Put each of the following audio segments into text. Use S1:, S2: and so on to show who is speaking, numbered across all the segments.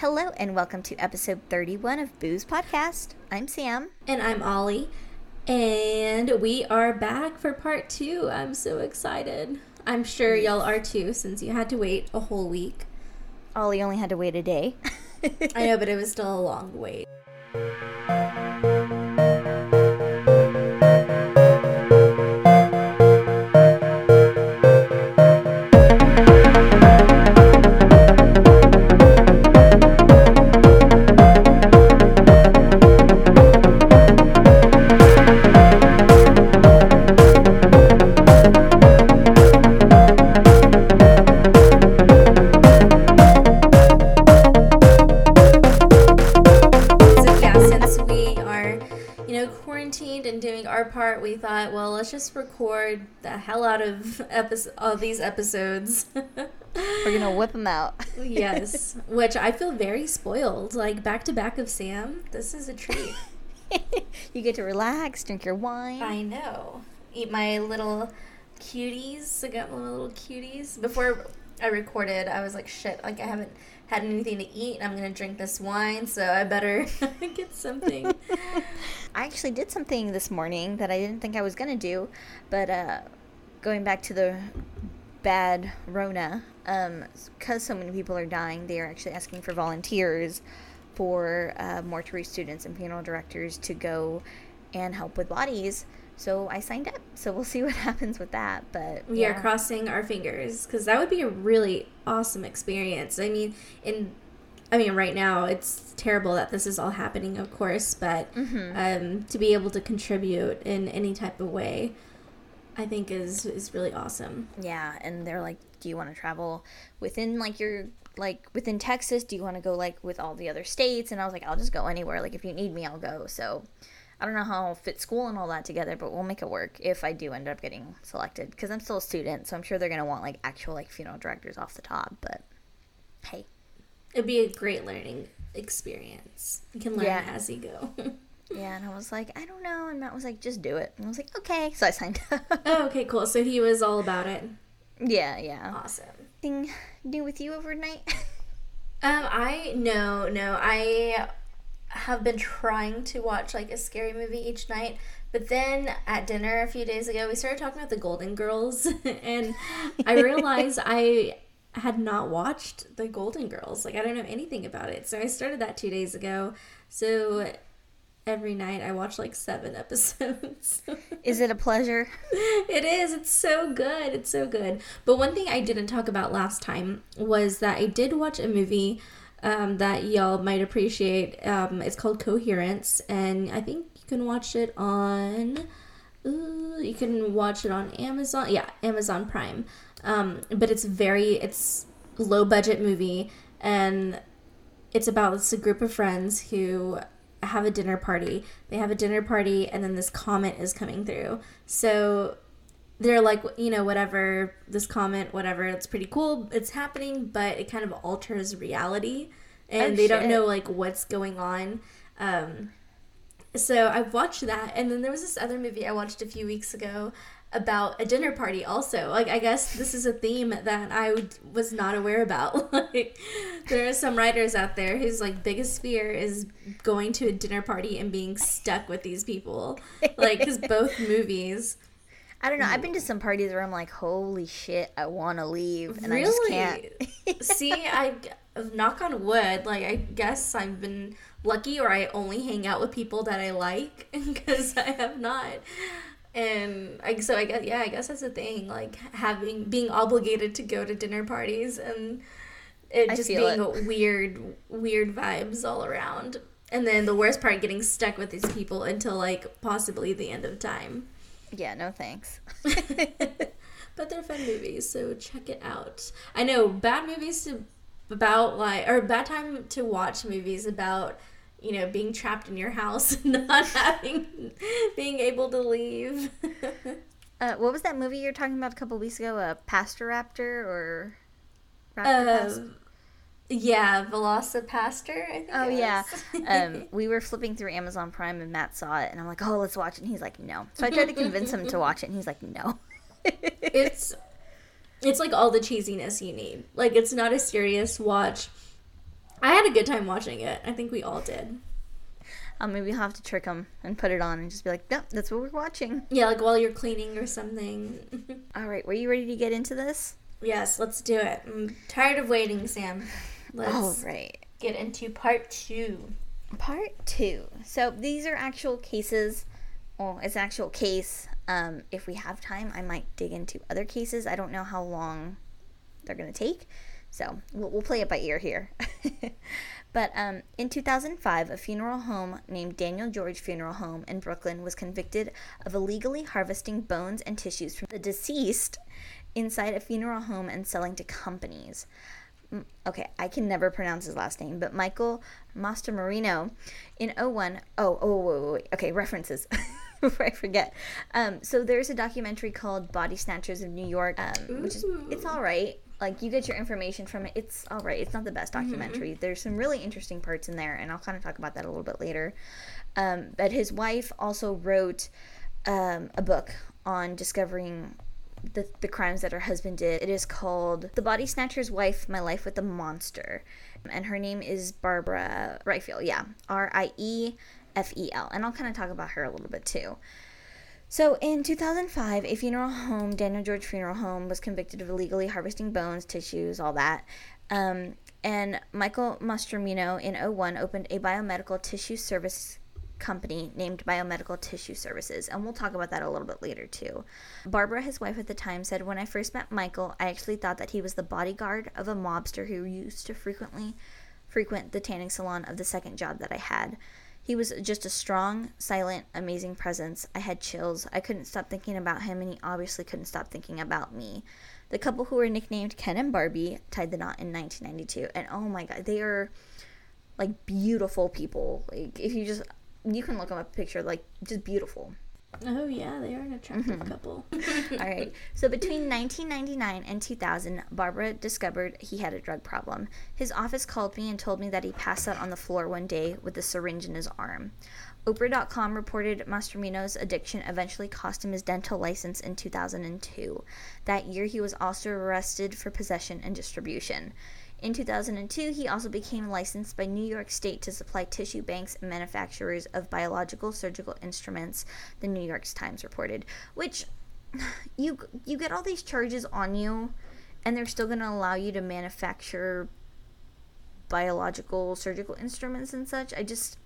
S1: Hello and welcome to episode 31 of Booz Podcast. I'm Sam.
S2: And I'm Ollie. And we are back for part two. I'm so excited. I'm sure y'all are too, since you had to wait a whole week.
S1: Ollie only had to wait a day.
S2: I know, but it was still a long wait. Part, we thought, well, let's just record the hell out of episode, all these episodes.
S1: We're to whip them out.
S2: yes, which I feel very spoiled. Like back to back of Sam, this is a treat.
S1: you get to relax, drink your wine.
S2: I know. Eat my little cuties. I got my little cuties. Before I recorded, I was like, shit, like I haven't had anything to eat. And I'm gonna drink this wine, so I better get something.
S1: I actually did something this morning that I didn't think I was to do, but uh, going back to the bad Rona, because so many people are dying, they are actually asking for volunteers for uh, mortuary students and funeral directors to go and help with bodies. So I signed up. So we'll see what happens with that. But
S2: We
S1: yeah.
S2: are crossing our fingers because that would be a really awesome experience. I mean, in I mean, right now it's terrible that this is all happening, of course, but
S1: Mm-hmm.
S2: um, to be able to contribute in any type of way, I think is is really awesome.
S1: Yeah, and they're like, "Do you want to travel within like your like within Texas? Do you want to go like with all the other states?" And I was like, "I'll just go anywhere. Like if you need me, I'll go." So I don't know how I'll fit school and all that together, but we'll make it work if I do end up getting selected because I'm still a student, so I'm sure they're gonna want like actual like funeral directors off the top. But hey,
S2: It'd be a great learning experience. You can learn
S1: Yeah.
S2: as you go.
S1: yeah, and I was like, I don't know, and Matt was like, just do it, and I was like, okay, so I signed up.
S2: oh, okay, cool. So he was all about it.
S1: yeah, yeah.
S2: Awesome.
S1: Thing new with you overnight?
S2: Um, I no, no. I have been trying to watch like a scary movie each night, but then at dinner a few days ago, we started talking about the Golden Girls, and I realized I had not watched the Golden Girls. Like I don't know anything about it, so I started that two days ago. So every night I watch like seven episodes.
S1: Is it a pleasure?
S2: it is. It's so good. It's so good. But one thing I didn't talk about last time was that I did watch a movie um, that y'all might appreciate. Um, it's called Coherence, and I think you can watch it on. Ooh, you can watch it on Amazon. Yeah, Amazon Prime. Um, but it's very it's low budget movie, and it's about it's a group of friends who have a dinner party. They have a dinner party, and then this comet is coming through. So they're like, you know, whatever, this comment, whatever, it's pretty cool. It's happening, but it kind of alters reality. And
S1: Oh,
S2: they don't know, like, what's going on. Um, so I watched that. And then there was this other movie I watched a few weeks ago about a dinner party also like i guess this is a theme that i would, was not aware about like there are some writers out there whose like biggest fear is going to a dinner party and being stuck with these people like because both movies
S1: I don't know. I've been to mm. some parties where I'm like, holy shit, I want to leave, and I just can't.
S2: see i knock on wood like i guess i've been lucky or i only hang out with people that i like because i have not. And I, so i guess yeah i guess that's a thing like having being obligated to go to dinner parties and it
S1: I
S2: just being weird weird vibes all around. And then the worst part getting stuck with these people until like possibly the end of time
S1: yeah, no thanks.
S2: but they're fun movies, so check it out. I know bad movies to about like or bad time to watch movies about you know being trapped in your house and not having being able to leave.
S1: Uh, what was that movie you were talking about a couple weeks ago? A Pastor Raptor or Raptor Pas-
S2: um, yeah, VelociPastor. I think
S1: Oh
S2: it
S1: yeah. Um, we were flipping through Amazon Prime and Matt saw it, and I'm like, "Oh, let's watch it." And he's like, "No." So I tried to convince him to watch it, and he's like, "No."
S2: it's it's like all the cheesiness you need. Like it's not a serious watch. I had a good time watching it. I think we all did.
S1: Um, maybe I'll have to trick him and put it on and just be like, "Nope, that's what we're watching."
S2: Yeah, like while you're cleaning or something.
S1: All right, were you ready to get into this?
S2: yes, let's do it. I'm tired of waiting, Sam. Let's
S1: All right.
S2: get into part two.
S1: Part two. So these are actual cases. Well, it's an actual case. Um, if we have time, I might dig into other cases. I don't know how long they're going to take. So we'll, we'll play it by ear here. but um, in 2005, a funeral home named Daniel George Funeral Home in Brooklyn was convicted of illegally harvesting bones and tissues from the deceased inside a funeral home and selling to companies. Mm, Okay, I can never pronounce his last name, but Michael Mastromarino in 01. Oh, oh, wait, wait, wait. Okay, references before I forget. Um, so there's a documentary called Body Snatchers of New York, um, which is it's all right. Like you get your information from it. It's all right. It's not the best documentary. There's some really interesting parts in there, and I'll kind of talk about that a little bit later. Um, but his wife also wrote um, a book on discovering the, the crimes that her husband did. It is called The Body Snatcher's Wife My Life with the Monster. And her name is Barbara Riefel. Yeah. R I E F E L. And I'll kind of talk about her a little bit too. So in 2005, a funeral home, Daniel George Funeral Home, was convicted of illegally harvesting bones, tissues, all that. Um, and Michael Mastromino in 01 opened a biomedical tissue service company named Biomedical Tissue Services, and we'll talk about that a little bit later too. Barbara, his wife at the time, said, When I first met Michael, I actually thought that he was the bodyguard of a mobster who used to frequently frequent the tanning salon of the second job that I had. He was just a strong, silent, amazing presence. I had chills. I couldn't stop thinking about him, and he obviously couldn't stop thinking about me. The couple who were nicknamed Ken and Barbie tied the knot in 1992, and oh my god, they are like beautiful people. Like if you just you can look them up a picture, like just beautiful.
S2: Oh yeah, they are an attractive mm-hmm. couple.
S1: All right. So between 1999 and 2000, Barbara discovered he had a drug problem. His office called me and told me that he passed out on the floor one day with a syringe in his arm. Oprah.com reported Mastromino's addiction eventually cost him his dental license in 2002. That year, he was also arrested for possession and distribution. In 2002, he also became licensed by New York State to supply tissue banks and manufacturers of biological surgical instruments, the New York Times reported. Which, you you get all these charges on you, and they're still going to allow you to manufacture biological surgical instruments and such. I just,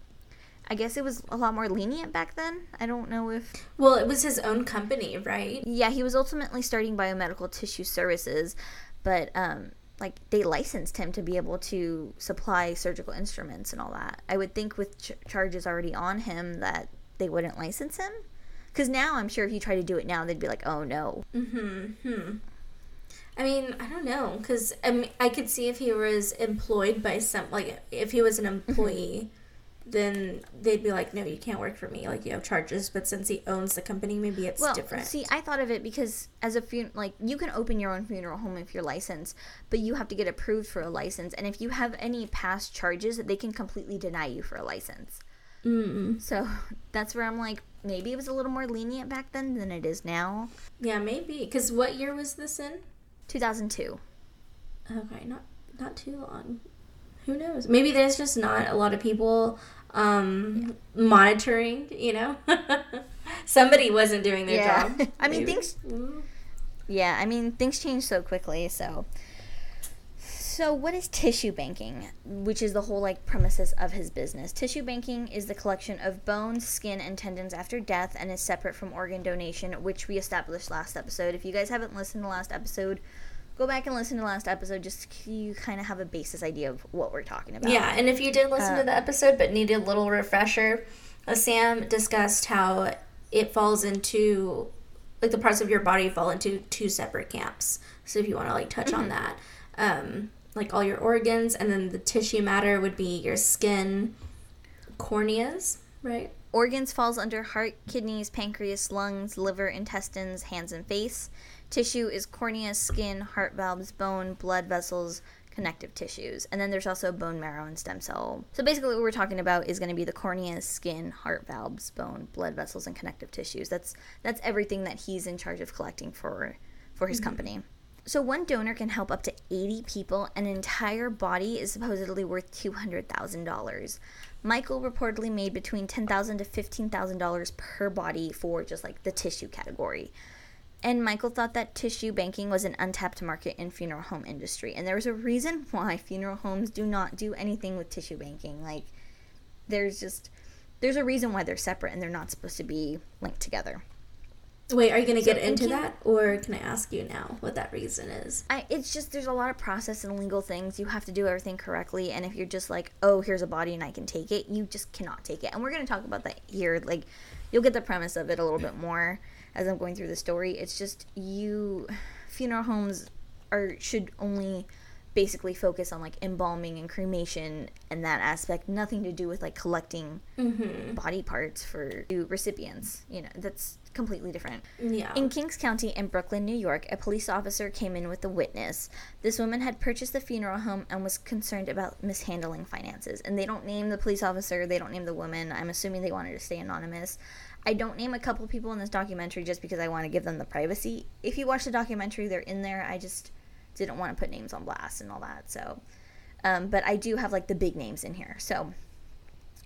S1: I guess it was a lot more lenient back then. I don't know if.
S2: well, it was his own company, right?
S1: Yeah, he was ultimately starting biomedical tissue services, but um, like they licensed him to be able to supply surgical instruments and all that. I would think with ch- charges already on him that they wouldn't license him. Because now I'm sure if you try to do it now, they'd be like, "Oh no."
S2: Hmm. I mean, I don't know, because I, mean, I could see if he was employed by some, like, if he was an employee, then they'd be like, no, you can't work for me. Like, you have charges. But since he owns the company, maybe it's
S1: Well,
S2: different.
S1: see, I thought of it because as a fun- like you can open your own funeral home if you're licensed, but you have to get approved for a license. And if you have any past charges, they can completely deny you for a license.
S2: Mm.
S1: So that's where I'm like, maybe it was a little more lenient back then than it is now.
S2: Yeah, maybe. Because what year was this in?
S1: 2002.
S2: Okay, not not too long. Who knows? Maybe there's just not a lot of people um monitoring, you know? Somebody wasn't doing their
S1: Yeah.
S2: job.
S1: I mean,
S2: maybe.
S1: things-. Yeah, I mean things change so quickly. So, so what is tissue banking? Which is the whole like premises of his business. Tissue banking is the collection of bones, skin, and tendons after death, and is separate from organ donation, which we established last episode. If you guys haven't listened to last episode, go back and listen to last episode just so you kind of have a basis idea of what we're talking about.
S2: Yeah, and if you did listen
S1: Uh,
S2: to the episode but needed a little refresher, uh, Sam discussed how it falls into like the parts of your body fall into two separate camps. So if you want to like touch on that, um, like all your organs, and then the tissue matter would be your skin, corneas, right?
S1: Organs falls under heart, kidneys, pancreas, lungs, liver, intestines, hands, and face. Tissue is cornea, skin, heart valves, bone, blood vessels, connective tissues. And then there's also bone marrow and stem cell. So basically, what we're talking about is going to be the cornea, skin, heart valves, bone, blood vessels, and connective tissues. That's that's everything that he's in charge of collecting for for his mm-hmm. company. So one donor can help up to 80 people. An entire body is supposedly worth $200,000. Michael reportedly made between 10,000 to $15,000 per body for just like the tissue category. And Michael thought that tissue banking was an untapped market in funeral home industry. And there was a reason why funeral homes do not do anything with tissue banking. Like there's just there's a reason why they're separate and they're not supposed to be linked together.
S2: Wait, are you going to so get into that, or can I ask you now what that reason is?
S1: I, it's just there's a lot of process and legal things. You have to do everything correctly, and if you're just like, oh, here's a body and I can take it, you just cannot take it. And we're going to talk about that here. Like, you'll get the premise of it a little bit more as I'm going through the story. It's just you, funeral homes are should only basically focus on like embalming and cremation and that aspect. Nothing to do with like collecting mm-hmm. body parts for recipients you know that's completely different. Yeah. In kings county in brooklyn new york a police officer came in with a witness. This woman had purchased the funeral home and was concerned about mishandling finances. And they don't name the police officer they don't name the woman. I'm assuming they wanted to stay anonymous I don't name a couple people in this documentary just because I want to give them the privacy. If you watch the documentary, they're in there. I just didn't want to put names on blast and all that. So, um, but I do have like the big names in here. So,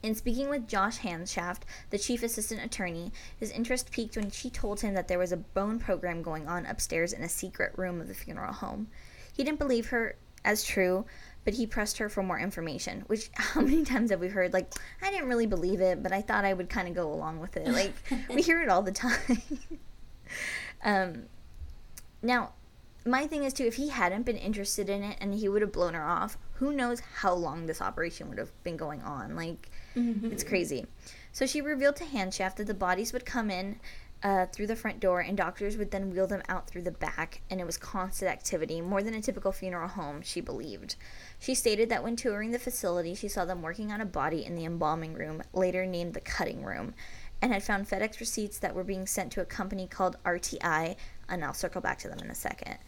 S1: in speaking with Josh Hanshaft, the chief assistant attorney, his interest peaked when she told him that there was a bone program going on upstairs in a secret room of the funeral home. He didn't believe her as true, but he pressed her for more information. Which, how many times have we heard, like, I didn't really believe it, but I thought I would kind of go along with it? Like, we hear it all the time. um, now, my thing is too if he hadn't been interested in it and he would have blown her off who knows how long this operation would have been going on like mm-hmm. it's crazy so she revealed to hanshaft that the bodies would come in uh, through the front door and doctors would then wheel them out through the back and it was constant activity more than a typical funeral home she believed she stated that when touring the facility she saw them working on a body in the embalming room later named the cutting room and had found fedex receipts that were being sent to a company called rti and i'll circle back to them in a second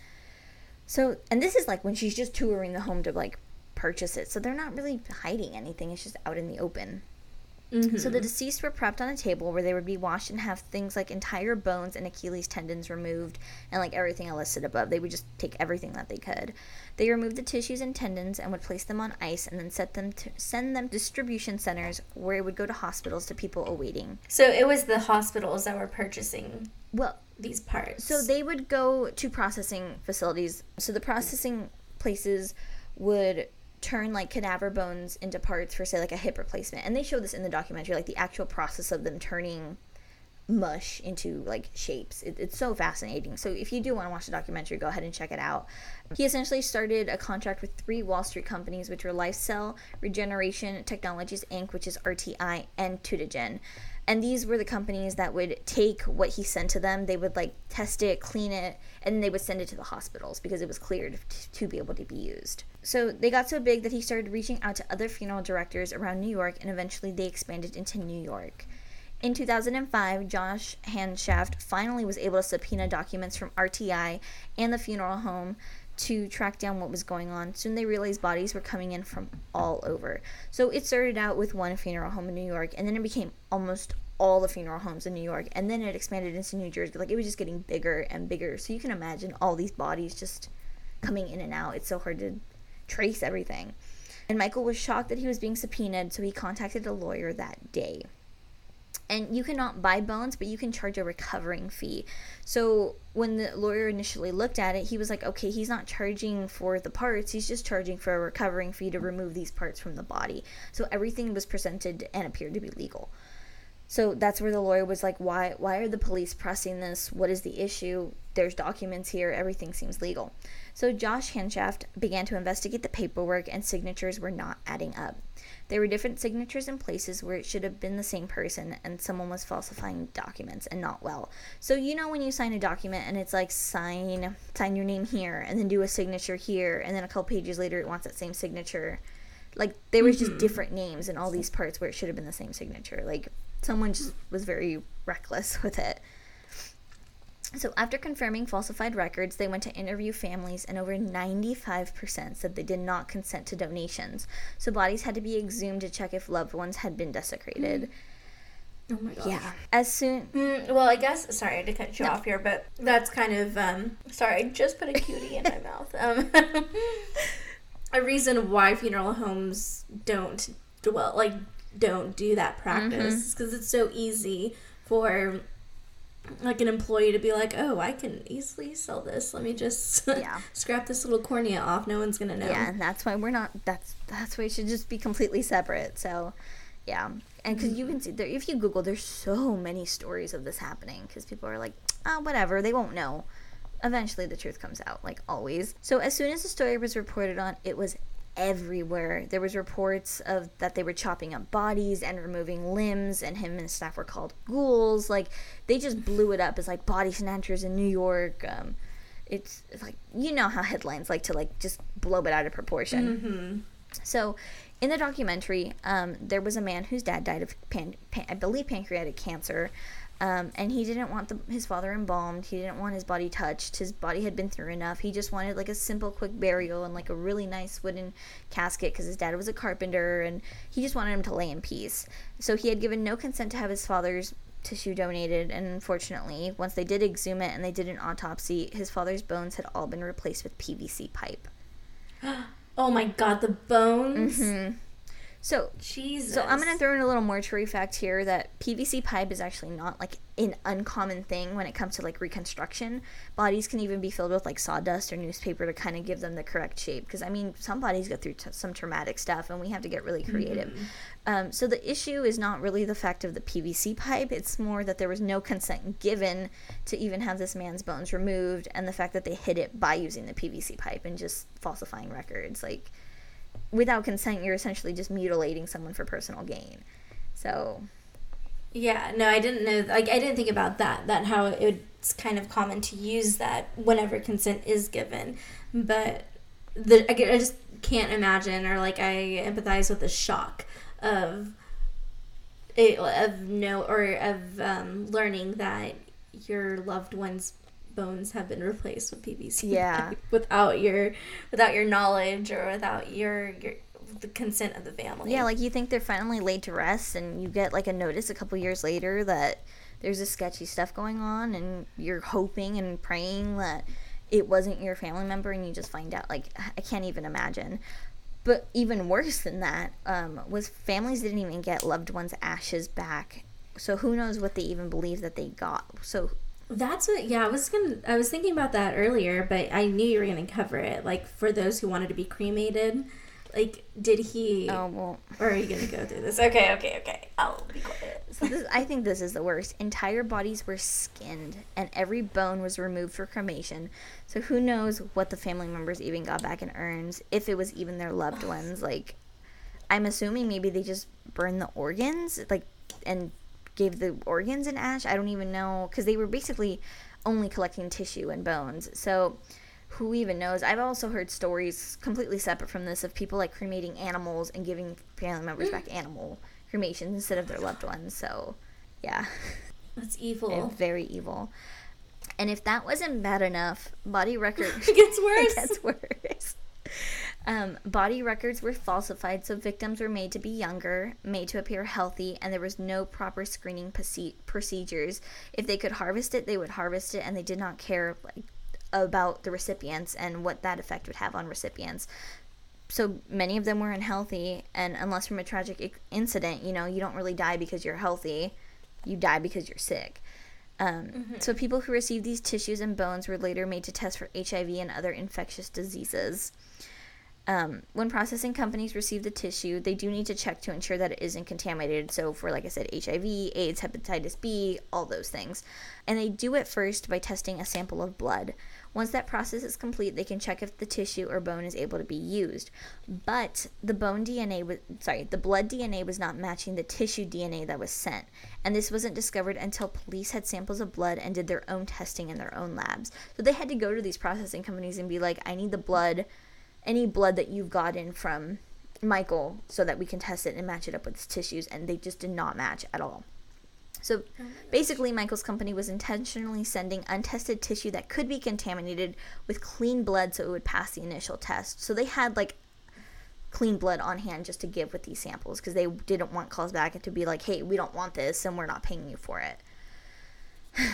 S1: so, and this is like when she's just touring the home to like purchase it. So they're not really hiding anything, it's just out in the open. Mm-hmm. So the deceased were prepped on a table where they would be washed and have things like entire bones and Achilles tendons removed and like everything I listed above. They would just take everything that they could. They removed the tissues and tendons and would place them on ice and then set them to send them to distribution centers where it would go to hospitals to people awaiting.
S2: So it was the hospitals that were purchasing well these parts.
S1: So they would go to processing facilities. So the processing places would turn like cadaver bones into parts for say like a hip replacement. And they show this in the documentary like the actual process of them turning mush into like shapes. It, it's so fascinating. So if you do want to watch the documentary, go ahead and check it out. He essentially started a contract with three Wall Street companies, which were LifeCell, Regeneration Technologies Inc., which is RTI, and Tutogen and these were the companies that would take what he sent to them they would like test it clean it and then they would send it to the hospitals because it was cleared to be able to be used so they got so big that he started reaching out to other funeral directors around new york and eventually they expanded into new york in 2005, Josh Hanshaft finally was able to subpoena documents from RTI and the funeral home to track down what was going on. Soon they realized bodies were coming in from all over. So it started out with one funeral home in New York, and then it became almost all the funeral homes in New York, and then it expanded into New Jersey. Like it was just getting bigger and bigger. So you can imagine all these bodies just coming in and out. It's so hard to trace everything. And Michael was shocked that he was being subpoenaed, so he contacted a lawyer that day. And you cannot buy bones but you can charge a recovering fee. So when the lawyer initially looked at it he was like okay he's not charging for the parts he's just charging for a recovering fee to remove these parts from the body. So everything was presented and appeared to be legal so that's where the lawyer was like why why are the police pressing this what is the issue there's documents here everything seems legal so josh hanshaft began to investigate the paperwork and signatures were not adding up there were different signatures in places where it should have been the same person and someone was falsifying documents and not well. So you know when you sign a document and it's like sign sign your name here and then do a signature here and then a couple pages later it wants that same signature. Like there was just mm-hmm. different names in all these parts where it should have been the same signature. Like someone just was very reckless with it. So, after confirming falsified records, they went to interview families, and over 95% said they did not consent to donations. So, bodies had to be exhumed to check if loved ones had been desecrated.
S2: Oh my gosh.
S1: Yeah. As soon
S2: Mm, well, I guess. Sorry to cut you off here, but that's kind of. Um, sorry, I just put a cutie in my mouth. Um, a reason why funeral homes don't dwell like don't do that practice because it's so easy for like an employee to be like, oh, I can easily sell this. Let me just
S1: Yeah.
S2: scrap this little cornea off. No one's gonna know.
S1: Yeah, and that's why we're not. That's that's why it should just be completely separate. So, yeah, and because you can see there, if you Google, there's so many stories of this happening. Because people are like, ah, whatever, they won't know. Eventually, the truth comes out, like always. So as soon as the story was reported on, it was everywhere. There was reports of that they were chopping up bodies and removing limbs, and him and his staff were called ghouls. Like they just blew it up as like body snatchers in New York. Um, it's like you know how headlines like to like just blow it out of proportion. So, in the documentary, um, there was a man whose dad died of, pan, pan, I believe, pancreatic cancer, um, and he didn't want the, his father embalmed. He didn't want his body touched. His body had been through enough. He just wanted like a simple, quick burial and like a really nice wooden casket because his dad was a carpenter, and he just wanted him to lay in peace. So he had given no consent to have his father's tissue donated, and unfortunately, once they did exhume it and they did an autopsy, his father's bones had all been replaced with PVC pipe.
S2: Oh my god, the bones.
S1: So
S2: Jesus.
S1: So I'm gonna throw in a little mortuary fact here that PVC pipe is actually not like an uncommon thing when it comes to like reconstruction. Bodies can even be filled with like sawdust or newspaper to kind of give them the correct shape. Because I mean, some bodies go through t- some traumatic stuff, and we have to get really creative. Um, so the issue is not really the fact of the PVC pipe; it's more that there was no consent given to even have this man's bones removed, and the fact that they hid it by using the PVC pipe and just falsifying records, like without consent, you're essentially just mutilating someone for personal gain. So,
S2: Yeah, no, I didn't know. Like, I didn't think about that. That how it's kind of common to use that whenever consent is given, but the I, I just can't imagine or like I empathize with the shock of it of no or of um, learning that your loved one's bones have been replaced with PVC
S1: Yeah.
S2: without your without your knowledge or without your your the consent of the family.
S1: yeah, like you think they're finally laid to rest, and you get like a notice a couple years later that there's this sketchy stuff going on, and you're hoping and praying that it wasn't your family member, and you just find out. Like, I can't even imagine. But even worse than that um, was families didn't even get loved ones' ashes back. So who knows what they even believe that they got. So
S2: That's what. Yeah, I was gonna. I was thinking about that earlier, but I knew you were gonna cover it. Like for those who wanted to be cremated, like did he?
S1: oh well.
S2: Or are you gonna go through this? Okay, okay, okay. I'll be quiet.
S1: So this, I think this is the worst. Entire bodies were skinned, and every bone was removed for cremation. So who knows what the family members even got back in urns, if it was even their loved ones. Like, I'm assuming maybe they just burned the organs, like, and gave the organs an ash. I don't even know, because they were basically only collecting tissue and bones. So who even knows? I've also heard stories completely separate from this of people like cremating animals and giving family members back mm. animal cremations instead of their loved ones. So, yeah,
S2: That's
S1: they're
S2: evil.
S1: very evil. And if that wasn't bad enough, body records
S2: It gets
S1: it
S2: worse.
S1: gets worse. Um, body records were falsified, so victims were made to be younger, made to appear healthy, and there was no proper screening proce- procedures. If they could harvest it, they would harvest it, and they did not care like about the recipients and what that effect would have on recipients. So many of them were unhealthy, and unless from a tragic i- incident, you know, you don't really die because you're healthy, you die because you're sick. Um, So people who received these tissues and bones were later made to test for HIV and other infectious diseases. Um, when processing companies receive the tissue, they do need to check to ensure that it isn't contaminated. So, for like I said, HIV, AIDS, hepatitis B, all those things. And they do it first by testing a sample of blood. Once that process is complete, they can check if the tissue or bone is able to be used. But the bone DNA was sorry, the blood DNA was not matching the tissue DNA that was sent. And this wasn't discovered until police had samples of blood and did their own testing in their own labs. So they had to go to these processing companies and be like, I need the blood any blood that you've gotten from Michael so that we can test it and match it up with his tissues and they just did not match at all. So basically Michael's company was intentionally sending untested tissue that could be contaminated with clean blood so it would pass the initial test. So they had like clean blood on hand just to give with these samples because they didn't want calls back and to be like, hey, we don't want this and we're not paying you for it.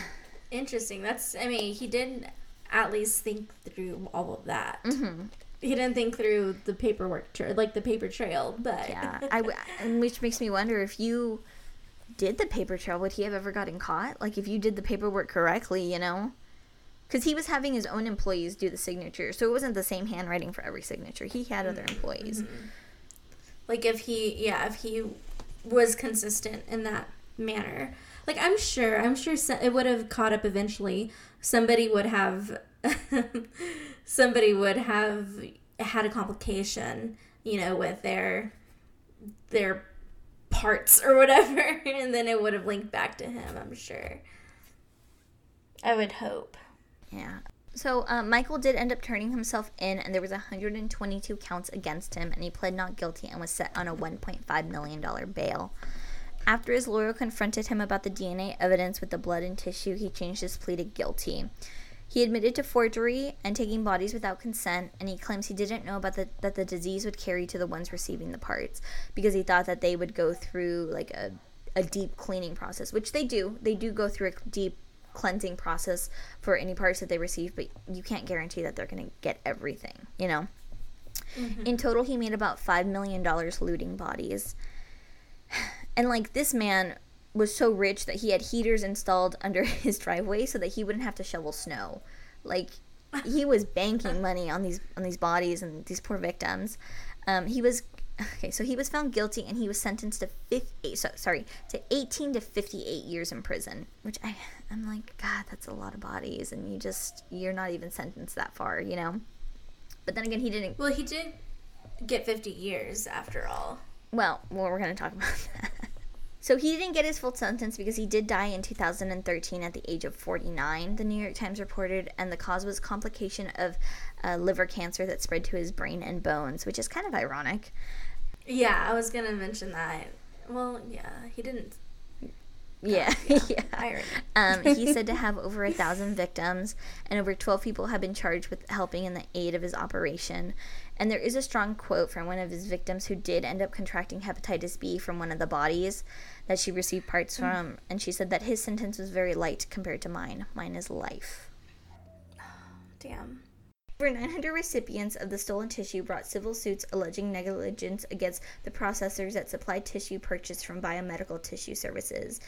S2: Interesting. That's, I mean, he didn't at least think through all of that.
S1: Mm-hmm.
S2: He didn't think through the paperwork, tra- like the paper trail, but.
S1: Yeah. I w- and which makes me wonder if you did the paper trail, would he have ever gotten caught? Like, if you did the paperwork correctly, you know? Because he was having his own employees do the signature, so it wasn't the same handwriting for every signature. He had other employees.
S2: Mm-hmm. Like, if he, yeah, if he was consistent in that manner. Like, I'm sure, I'm sure it would have caught up eventually. Somebody would have, somebody would have had a complication, you know, with their, their parts or whatever, and then it would have linked back to him, I'm sure. I would hope.
S1: Yeah. So uh, Michael did end up turning himself in, and there was 122 counts against him, and he pled not guilty and was set on a 1.5 million dollar bail. After his lawyer confronted him about the DNA evidence with the blood and tissue, he changed his plea to guilty. He admitted to forgery and taking bodies without consent, and he claims he didn't know about the, that the disease would carry to the ones receiving the parts because he thought that they would go through like a, a deep cleaning process, which they do. They do go through a deep cleansing process for any parts that they receive, but you can't guarantee that they're going to get everything, you know? Mm-hmm. In total, he made about $5 million looting bodies. And like this man was so rich that he had heaters installed under his driveway so that he wouldn't have to shovel snow. Like he was banking money on these on these bodies and these poor victims. Um, he was okay, so he was found guilty and he was sentenced to 50, so, sorry to 18 to 58 years in prison. Which I I'm like God, that's a lot of bodies, and you just you're not even sentenced that far, you know. But then again, he didn't.
S2: Well, he did get 50 years after all.
S1: Well, well, we're going to talk about that. So he didn't get his full sentence because he did die in 2013 at the age of 49, the New York Times reported, and the cause was complication of uh, liver cancer that spread to his brain and bones, which is kind of ironic.
S2: Yeah, I was gonna mention that. Well, yeah, he didn't.
S1: Yeah, yeah.
S2: Irony.
S1: Um, he's said to have over a thousand victims, and over 12 people have been charged with helping in the aid of his operation. And there is a strong quote from one of his victims who did end up contracting hepatitis B from one of the bodies that she received parts mm. from, and she said that his sentence was very light compared to mine. Mine is life.
S2: Damn.
S1: Over 900 recipients of the stolen tissue brought civil suits alleging negligence against the processors that supplied tissue purchased from biomedical tissue services.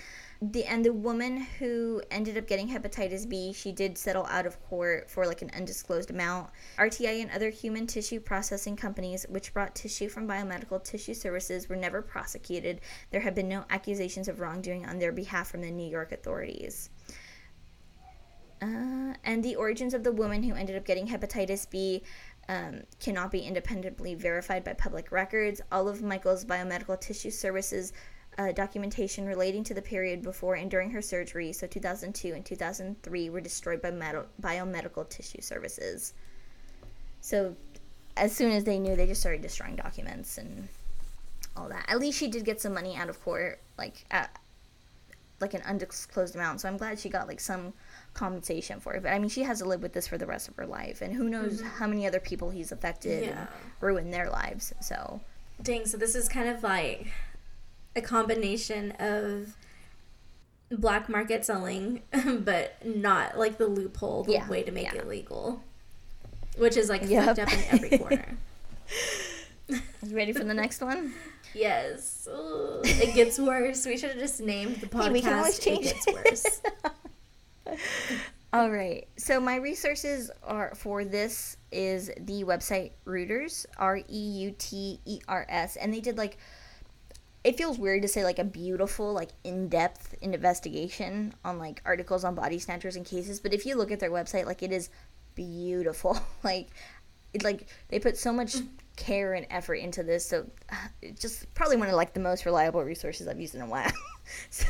S1: The and the woman who ended up getting hepatitis B, she did settle out of court for like an undisclosed amount. RTI and other human tissue processing companies which brought tissue from biomedical tissue services were never prosecuted. There have been no accusations of wrongdoing on their behalf from the New York authorities. Uh, and the origins of the woman who ended up getting hepatitis B um, cannot be independently verified by public records. All of Michael's biomedical tissue services uh, documentation relating to the period before and during her surgery, so 2002 and 2003, were destroyed by med- biomedical tissue services. So, as soon as they knew, they just started destroying documents and all that. At least she did get some money out of court, like at, like an undisclosed amount. So I'm glad she got like some compensation for it. But I mean, she has to live with this for the rest of her life, and who knows mm-hmm. how many other people he's affected
S2: Yeah.
S1: and ruined their lives. So
S2: Dang, so this is kind of like a combination of black market selling, but not like the loophole, the
S1: Yeah,
S2: way to make
S1: yeah.
S2: it legal. Which is like
S1: Yep.
S2: fucked up in every corner.
S1: you ready for the next one?
S2: yes. Ugh, it gets worse. We should have just named the podcast
S1: Hey, we can always change
S2: It Gets Worse.
S1: All right. So my resources are for this is the website Reuters, R E U T E R S, and they did like it feels weird to say like a beautiful like in-depth investigation on like articles on body snatchers and cases, but if you look at their website like it is beautiful. like it like they put so much care and effort into this, so uh, just probably one of like the most reliable resources I've used in a while. so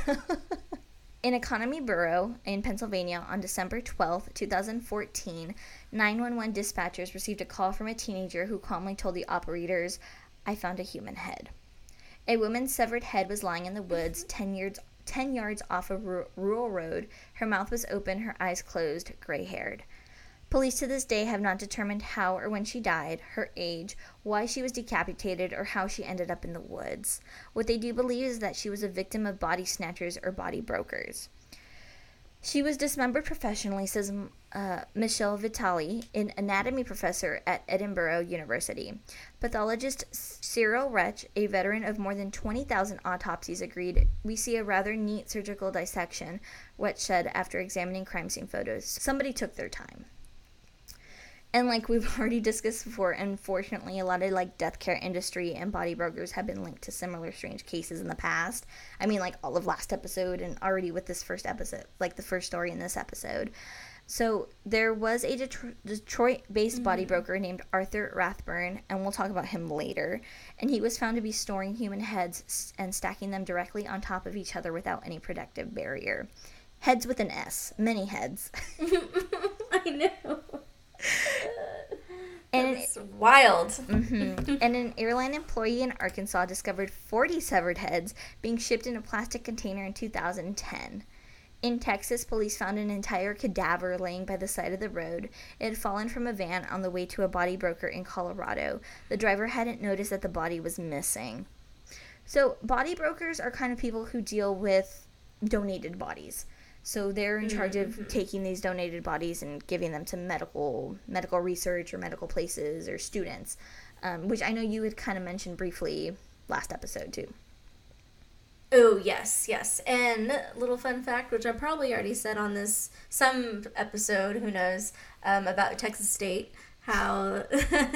S1: in Economy Borough in Pennsylvania on December 12, 2014, 911 dispatchers received a call from a teenager who calmly told the operators, I found a human head. A woman's severed head was lying in the woods 10 yards, 10 yards off a rural road. Her mouth was open, her eyes closed, gray haired. Police to this day have not determined how or when she died, her age, why she was decapitated, or how she ended up in the woods. What they do believe is that she was a victim of body snatchers or body brokers. She was dismembered professionally, says uh, Michelle Vitali, an anatomy professor at Edinboro University. Pathologist Cyril Wecht, a veteran of more than 20,000 autopsies, agreed we see a rather neat surgical dissection, Wecht said after examining crime scene photos. Somebody took their time. And like we've already discussed before, unfortunately, a lot of like death care industry and body brokers have been linked to similar strange cases in the past. I mean, like all of last episode and already with this first episode, like the first story in this episode. So there was a Detroit-based mm-hmm. body broker named Arthur Rathburn, and we'll talk about him later. And he was found to be storing human heads and stacking them directly on top of each other without any protective barrier. Heads with an S, many heads.
S2: I know and it's wild.
S1: Mm-hmm. and an airline employee in Arkansas discovered 40 severed heads being shipped in a plastic container in 2010. In Texas, police found an entire cadaver laying by the side of the road. It had fallen from a van on the way to a body broker in Colorado. The driver hadn't noticed that the body was missing. So, body brokers are kind of people who deal with donated bodies. So they're in charge mm-hmm. of taking these donated bodies and giving them to medical medical research or medical places or students, um, which I know you had kind of mentioned briefly last episode too.
S2: Oh yes, yes. And little fun fact, which I probably already said on this some episode, who knows, um, about Texas State, how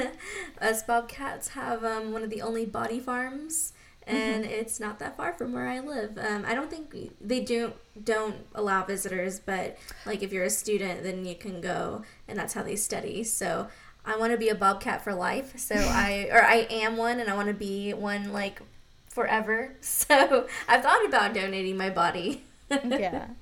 S2: us Bobcats have um, one of the only body farms and mm-hmm. it's not that far from where I live. Um, I don't think they do don't allow visitors, but like if you're a student, then you can go, and that's how they study. So I want to be a bobcat for life. So I or I am one, and I want to be one like forever. So I've thought about donating my body.
S1: yeah.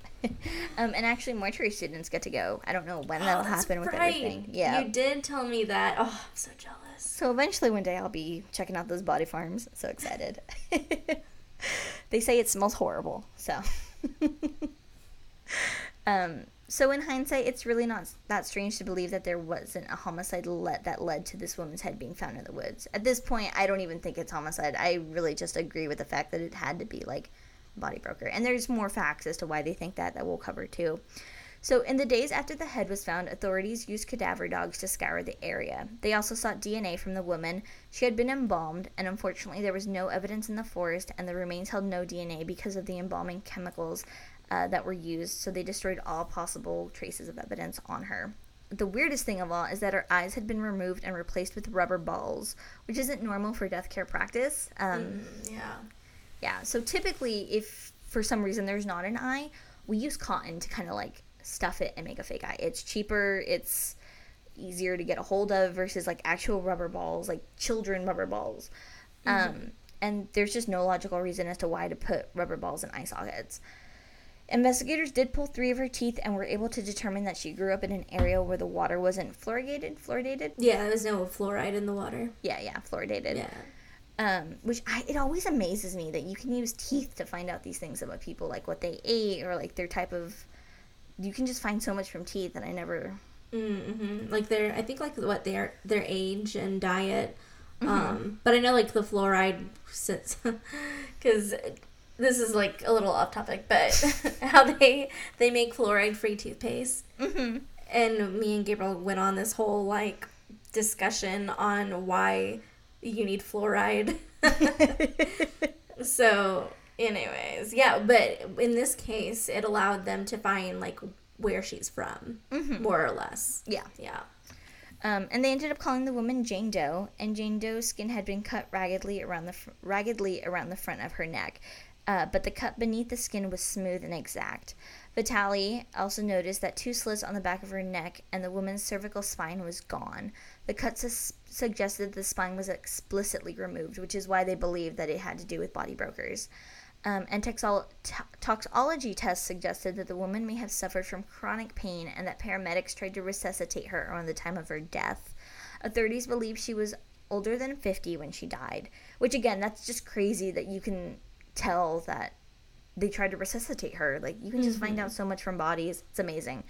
S1: Um, and actually, mortuary students get to go. I don't know when that'll oh, happen with right. everything. Yeah,
S2: you did tell me that. Oh, I'm so jealous.
S1: So eventually one day I'll be checking out those body farms. So excited. they say it smells horrible. So um so in hindsight, it's really not that strange to believe that there wasn't a homicide that led to this woman's head being found in the woods. At this point, I don't even think it's homicide. I really just agree with the fact that it had to be like body broker. And there's more facts as to why they think that that we'll cover too. So, in the days after the head was found, authorities used cadaver dogs to scour the area. They also sought DNA from the woman. She had been embalmed, and unfortunately, there was no evidence in the forest, and the remains held no DNA because of the embalming chemicals uh, that were used, so they destroyed all possible traces of evidence on her. The weirdest thing of all is that her eyes had been removed and replaced with rubber balls, which isn't normal for death care practice. Um,
S2: mm, yeah.
S1: Yeah, so typically, if for some reason there's not an eye, we use cotton to kind of like stuff it and make a fake eye. It's cheaper, it's easier to get a hold of versus like actual rubber balls, like children rubber balls. Mm-hmm. Um, and there's just no logical reason as to why to put rubber balls in eye sockets. Investigators did pull three of her teeth and were able to determine that she grew up in an area where the water wasn't fluoridated. Fluoridated?
S2: Yeah, there was no fluoride in the water.
S1: Yeah, yeah, fluoridated.
S2: Yeah.
S1: Um, which I, it always amazes me that you can use teeth to find out these things about people, like what they ate or like their type of you can just find so much from teeth that I never.
S2: Mm-hmm. Like their, I think like what their their age and diet. Mm-hmm. Um, but I know like the fluoride, since because this is like a little off topic, but how they they make fluoride free toothpaste. Mm-hmm. And me and Gabriel went on this whole like discussion on why you need fluoride. so anyways yeah but in this case it allowed them to find like where she's from mm-hmm. more or less
S1: yeah
S2: yeah
S1: um, and they ended up calling the woman Jane Doe, and Jane Doe's skin had been cut raggedly around the fr- raggedly around the front of her neck, uh, but the cut beneath the skin was smooth and exact. Vitali also noticed that two slits on the back of her neck and the woman's cervical spine was gone. The cuts su- suggested the spine was explicitly removed, which is why they believed that it had to do with body brokers. Um, and toxolo- toxology tests suggested that the woman may have suffered from chronic pain and that paramedics tried to resuscitate her around the time of her death. Authorities believe she was older than 50 when she died, which again, that's just crazy that you can tell that they tried to resuscitate her. Like, you can just mm-hmm. find out so much from bodies. It's amazing.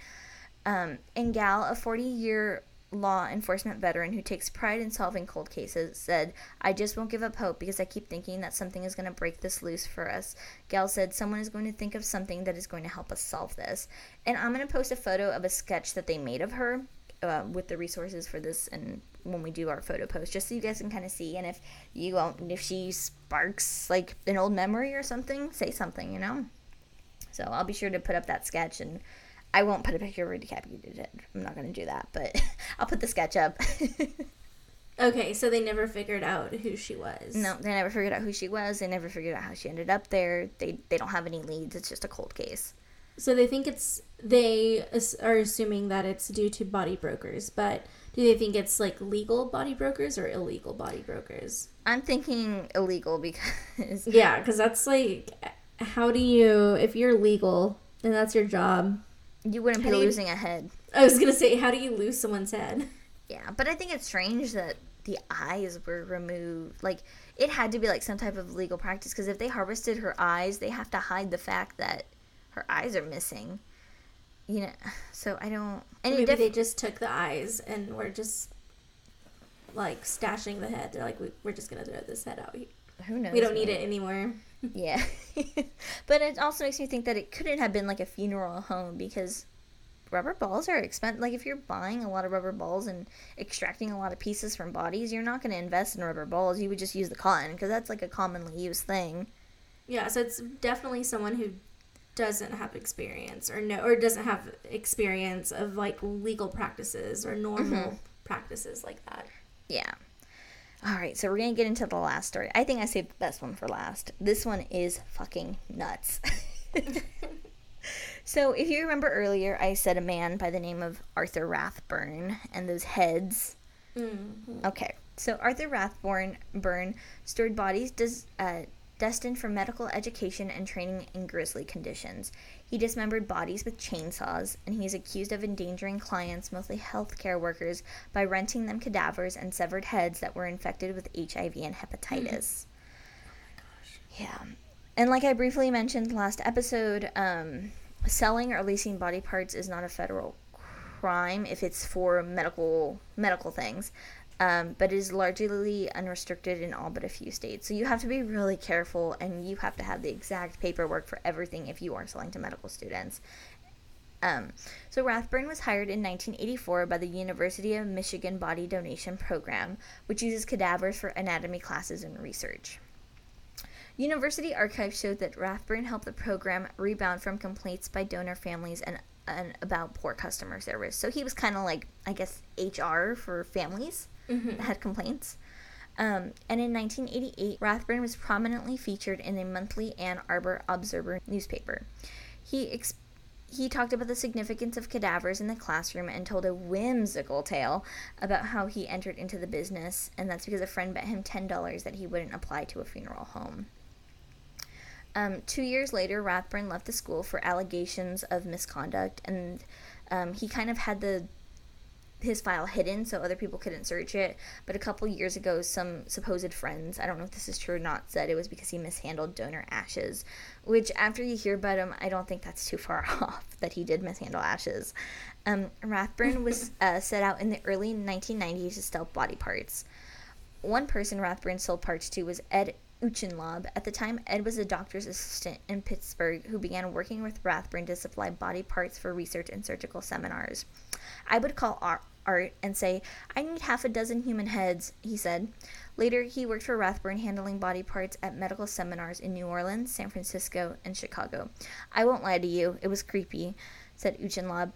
S1: Um, and Gal, a 40 year law enforcement veteran who takes pride in solving cold cases, said, I just won't give up hope because I keep thinking that something is going to break this loose for us. Gal said, Someone is going to think of something that is going to help us solve this. And I'm going to post a photo of a sketch that they made of her uh, with the resources for this and when we do our photo post just so you guys can kind of see and if you won't, if she sparks like an old memory or something say something you know so i'll be sure to put up that sketch and I won't put a picture of her decapitated head. I'm not going to do that, but I'll put the sketch up.
S2: okay, so they never figured out who she was.
S1: No, they never figured out who she was. They never figured out how she ended up there. They they don't have any leads. It's just a cold case.
S2: So they think it's they are assuming that it's due to body brokers, but do they think it's like legal body brokers or illegal body brokers?
S1: I'm thinking illegal because
S2: yeah, because that's like how do you if you're legal and that's your job
S1: you wouldn't be losing you, a head.
S2: I was gonna say, how do you lose someone's head?
S1: Yeah, but I think it's strange that the eyes were removed. Like it had to be like some type of legal practice because if they harvested her eyes, they have to hide the fact that her eyes are missing. You know, so I don't.
S2: And maybe def- they just took the eyes and were just like stashing the head. They're like, we, are just gonna throw this head out. Who knows? We don't need it anymore.
S1: Yeah. but it also makes me think that it couldn't have been like a funeral home because rubber balls are expensive. Like if you're buying a lot of rubber balls and extracting a lot of pieces from bodies, you're not going to invest in rubber balls. You would just use the cotton because that's like a commonly used thing.
S2: Yeah, so it's definitely someone who doesn't have experience or no or doesn't have experience of like legal practices or normal mm-hmm. practices like that.
S1: Yeah. All right, so we're to get into the last story. I think I saved the best one for last. This one is fucking nuts. so, if you remember earlier, I said a man by the name of Arthur Rathburn and those heads. Mm-hmm. Okay, so Arthur Rathburn Burn stored bodies does, uh, destined for medical education and training in grisly conditions. He dismembered bodies with chainsaws, and he is accused of endangering clients, mostly healthcare workers, by renting them cadavers and severed heads that were infected with HIV and hepatitis. Oh yeah. And like I briefly mentioned last episode, um, selling or leasing body parts is not a federal crime if it's for medical medical things um, but it is largely unrestricted in all but a few states. So you have to be really careful and you have to have the exact paperwork for everything if you are selling to medical students. Um, so Rathburn was hired in 1984 by the University of Michigan Body Donation Program, which uses cadavers for anatomy classes and research. University archives showed that Rathburn helped the program rebound from complaints by donor families and, and about poor customer service. So he was kind of like, I guess, HR for families mm-hmm. had complaints. Um, and in 1988, Rathburn was prominently featured in a monthly Ann Arbor Observer newspaper. He ex- he talked about the significance of cadavers in the classroom and told a whimsical tale about how he entered into the business, and that's because a friend bet him $10 that he wouldn't apply to a funeral home. Um, two years later, Rathburn left the school for allegations of misconduct, and um, he kind of had the his file hidden so other people couldn't search it. But a couple years ago, some supposed friends, I don't know if this is true or not, said it was because he mishandled donor ashes. Which, after you hear about him, I don't think that's too far off that he did mishandle ashes. Um, Rathburn was uh, set out in the early 1990s to sell body parts. One person Rathburn sold parts to was Ed Uchenlaub. At the time, Ed was a doctor's assistant in Pittsburgh who began working with Rathburn to supply body parts for research and surgical seminars. I would call Art and say, I need half a dozen human heads, he said. Later, he worked for Rathburn handling body parts at medical seminars in New Orleans, San Francisco, and Chicago. I won't lie to you, it was creepy, said Uchenlaub.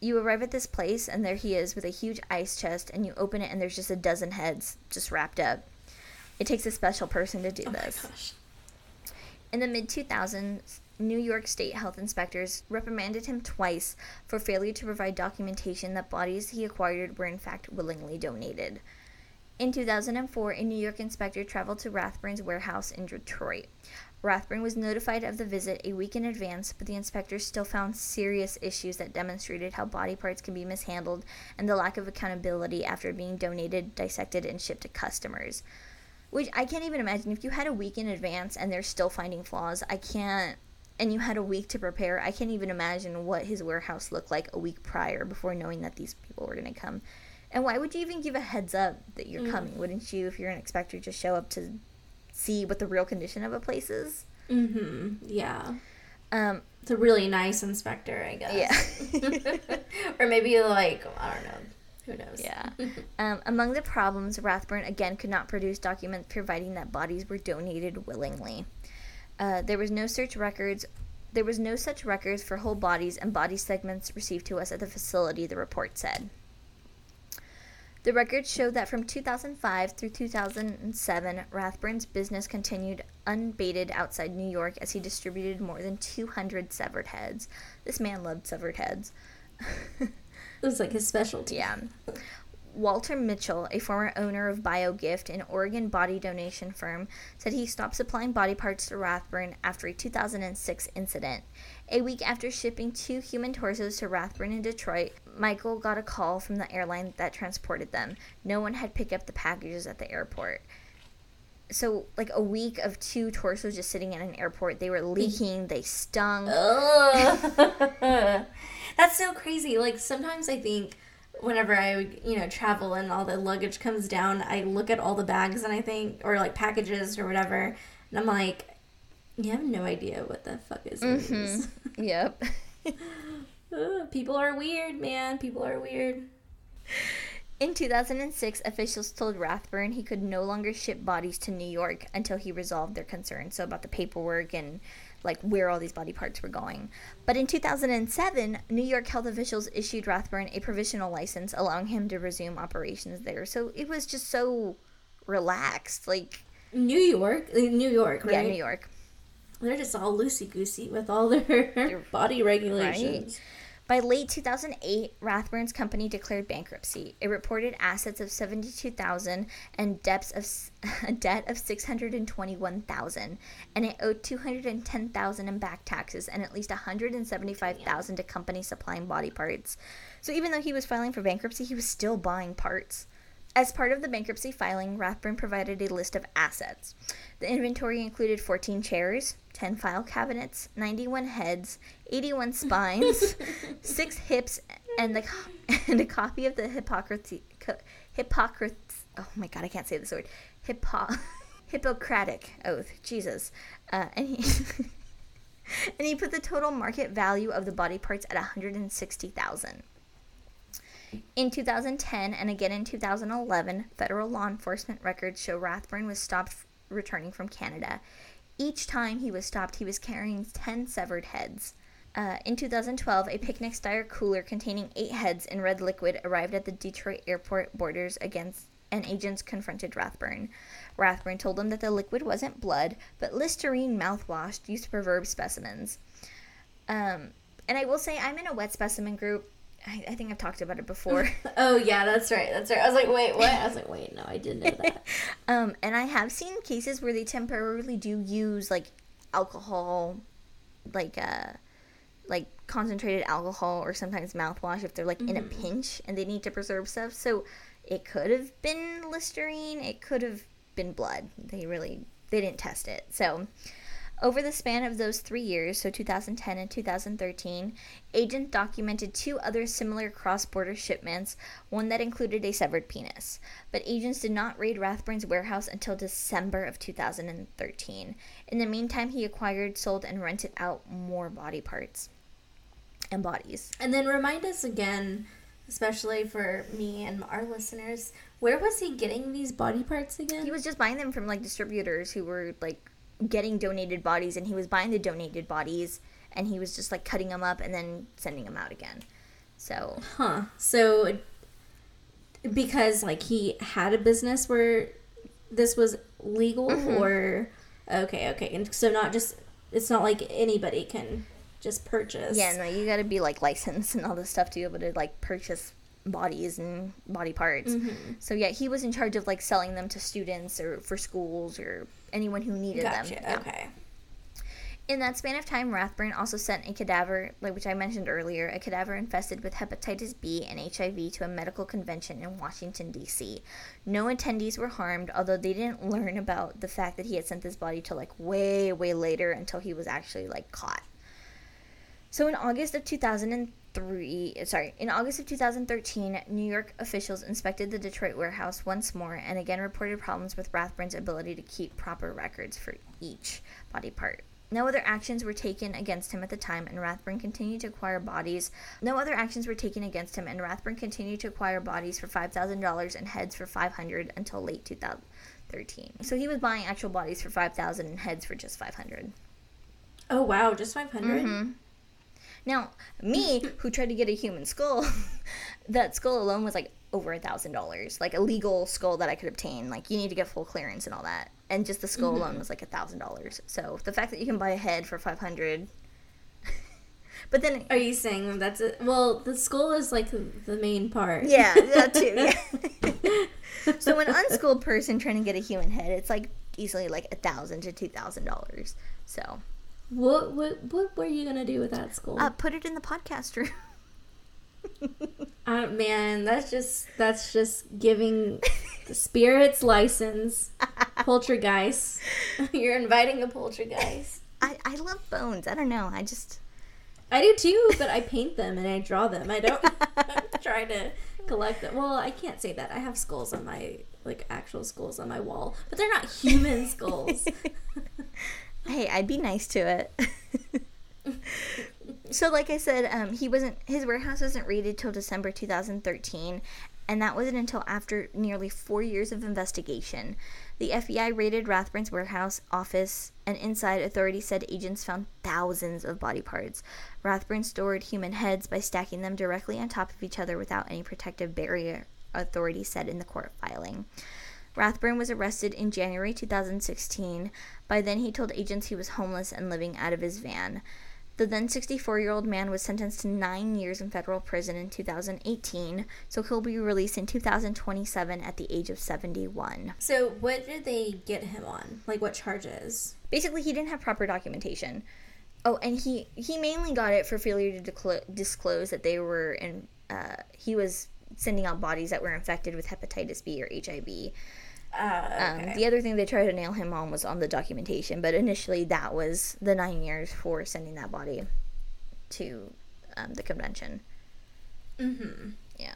S1: You arrive at this place, and there he is with a huge ice chest, and you open it, and there's just a dozen heads just wrapped up. It takes a special person to do oh this. In the mid 2000s, New York State health inspectors reprimanded him twice for failure to provide documentation that bodies he acquired were in fact willingly donated. In 2004, a New York inspector traveled to Rathburn's warehouse in Detroit. Rathburn was notified of the visit a week in advance, but the inspectors still found serious issues that demonstrated how body parts can be mishandled and the lack of accountability after being donated, dissected, and shipped to customers. Which I can't even imagine. If you had a week in advance and they're still finding flaws, I can't and you had a week to prepare, I can't even imagine what his warehouse looked like a week prior before knowing that these people were going to come. And why would you even give a heads up that you're
S2: Mm.
S1: coming? Wouldn't you, if you're an inspector, just show up to see what the real condition of a place is?
S2: Mm-hmm. Yeah.
S1: Um,
S2: It's a really nice inspector, I guess.
S1: yeah.
S2: or maybe like I don't know. Who knows?
S1: Yeah. Um, among the problems, Rathburn again could not produce documents providing that bodies were donated willingly. Uh, there was no search records. There was no such records for whole bodies and body segments received to us at the facility. The report said. The records showed that from 2005 through 2007, Rathburn's business continued unbated outside New York as he distributed more than 200 severed heads. This man loved severed heads.
S2: It was like his specialty.
S1: Yeah. Walter Mitchell, a former owner of BioGift, an Oregon body donation firm, said he stopped supplying body parts to Rathburn after a 2006 incident. A week after shipping two human torsos to Rathburn in Detroit, Mitchell got a call from the airline that transported them. No one had picked up the packages at the airport. So, like a week of two torsos just sitting in an airport, they were leaking, they stung.
S2: That's so crazy. Like sometimes I think whenever I you know travel and all the luggage comes down, I look at all the bags and I think or like packages or whatever, and I'm like, you have no idea what the fuck is mm-hmm. these.
S1: Yep.
S2: People are weird, man. People are weird.
S1: In 2006, officials told Rathburn he could no longer ship bodies to New York until he resolved their concerns. So, about the paperwork and like where all these body parts were going. But in 2007, New York health officials issued Rathburn a provisional license allowing him to resume operations there. So, it was just so relaxed. Like,
S2: New York, uh, New York, right?
S1: yeah, New York.
S2: They're just all loosey goosey with all their body regulations.
S1: By late 2008, Rathburn's company declared bankruptcy. It reported assets of 72,000 and debts of a debt of 621,000, and it owed 210,000 in back taxes and at least 175,000 to companies supplying body parts. So even though he was filing for bankruptcy, he was still buying parts. As part of the bankruptcy filing, Rathburn provided a list of assets. The inventory included 14 chairs, 10 file cabinets, 91 heads, 81 spines, 6 hips, and, the, and a copy of the Hippocrates. Hippocrates. Oh my god, I can't say this word. Hippo, Hippocratic oath. Jesus. Uh, and he. and he put the total market value of the body parts at 160,000. In 2010 and again in 2011, federal law enforcement records show Rathburn was stopped f- returning from Canada. Each time he was stopped, he was carrying 10 severed heads. Uh, in 2012, a picnic style cooler containing eight heads in red liquid arrived at the Detroit airport borders against and agents confronted Rathburn. Rathburn told them that the liquid wasn't blood, but Listerine mouthwash used to preserve specimens. Um, and I will say, I'm in a wet specimen group. I, I think I've talked about it before.
S2: Oh yeah, that's right. That's right. I was like, wait, what? I was like, wait, no, I didn't know that.
S1: um, and I have seen cases where they temporarily do use like alcohol, like uh, like concentrated alcohol or sometimes mouthwash if they're like in a pinch and they need to preserve stuff. So it could have been Listerine. It could have been blood. They really they didn't test it. So over the span of those three years, so 2010 and 2013, agents documented two other similar cross border shipments, one that included a severed penis. But agents did not raid Rathburn's warehouse until December of 2013. In the meantime, he acquired, sold, and rented out more body parts and bodies.
S2: And then remind us again, especially for me and our listeners, where was he getting these body parts again?
S1: He was just buying them from like distributors who were like getting donated bodies, and he was buying the donated bodies and he was just like cutting them up and then sending them out again. So
S2: Huh. So because like he had a business where this was legal mm-hmm. or okay, okay. And so not just it's not like anybody can just purchase.
S1: Yeah, no, you got to be like licensed and all this stuff to be able to like purchase bodies and body parts. Mm-hmm. So yeah, he was in charge of like selling them to students or for schools or anyone who needed
S2: Gotcha.
S1: them. Yeah.
S2: Okay.
S1: In that span of time, Rathburn also sent a cadaver, like which I mentioned earlier, a cadaver infested with hepatitis B and HIV to a medical convention in Washington D.C. No attendees were harmed, although they didn't learn about the fact that he had sent this body till like way, way later until he was actually like caught. So in August of 2003, sorry, in August of 2013, New York officials inspected the Detroit warehouse once more and again reported problems with Rathburn's ability to keep proper records for each body part. No other actions were taken against him at the time, and Rathburn continued to acquire bodies. No other actions were taken against him, and Rathburn continued to acquire bodies for five thousand dollars and heads for five hundred until late two thousand thirteen. So he was buying actual bodies for five thousand and heads for just five hundred.
S2: Oh wow, just five
S1: Mm-hmm. Now, me, who tried to get a human skull, that skull alone was like over a thousand dollars, like a legal skull that I could obtain. Like you need to get full clearance and all that, and just the skull alone mm-hmm. was like a thousand dollars. So the fact that you can buy a head for five hundred, but then
S2: Are you saying that's it? Well, the skull is like the main part.
S1: yeah, that too. Yeah. so an unschooled person trying to get a human head, it's like easily like a thousand to two thousand dollars. So
S2: What what what were you gonna do with that skull?
S1: uh, put it in the podcast room.
S2: Uh, man, that's just that's just giving the spirits license. Poltergeist. You're inviting a poltergeist.
S1: I, I love bones. I don't know. I just
S2: I do too, but I paint them and I draw them. I don't try to collect them. Well, I can't say that. I have skulls on my like actual skulls on my wall, but they're not human skulls.
S1: Hey, I'd be nice to it. so, like I said, um, he wasn't. His warehouse wasn't raided till December 2013, and that wasn't until after nearly four years of investigation. The FBI raided Rathburn's warehouse office, and inside, authorities said agents found thousands of body parts. Rathburn stored human heads by stacking them directly on top of each other without any protective barrier. Authorities said in the court filing. Rathburn was arrested in January 2016. By then, he told agents he was homeless and living out of his van. The then 64 year old man was sentenced to nine years in federal prison in 2018, so he'll be released in 2027 at the age of 71.
S2: so, what did they get him on? Like, what charges?
S1: Basically, he didn't have proper documentation. Oh, and he, he mainly got it for failure to declo- disclose that they were in, uh, he was sending out bodies that were infected with hepatitis B or HIV.
S2: Uh,
S1: Um, the other thing they tried to nail him on was on the documentation, but initially that was the nine years for sending that body to um, the convention.
S2: mm-hmm.
S1: Yeah.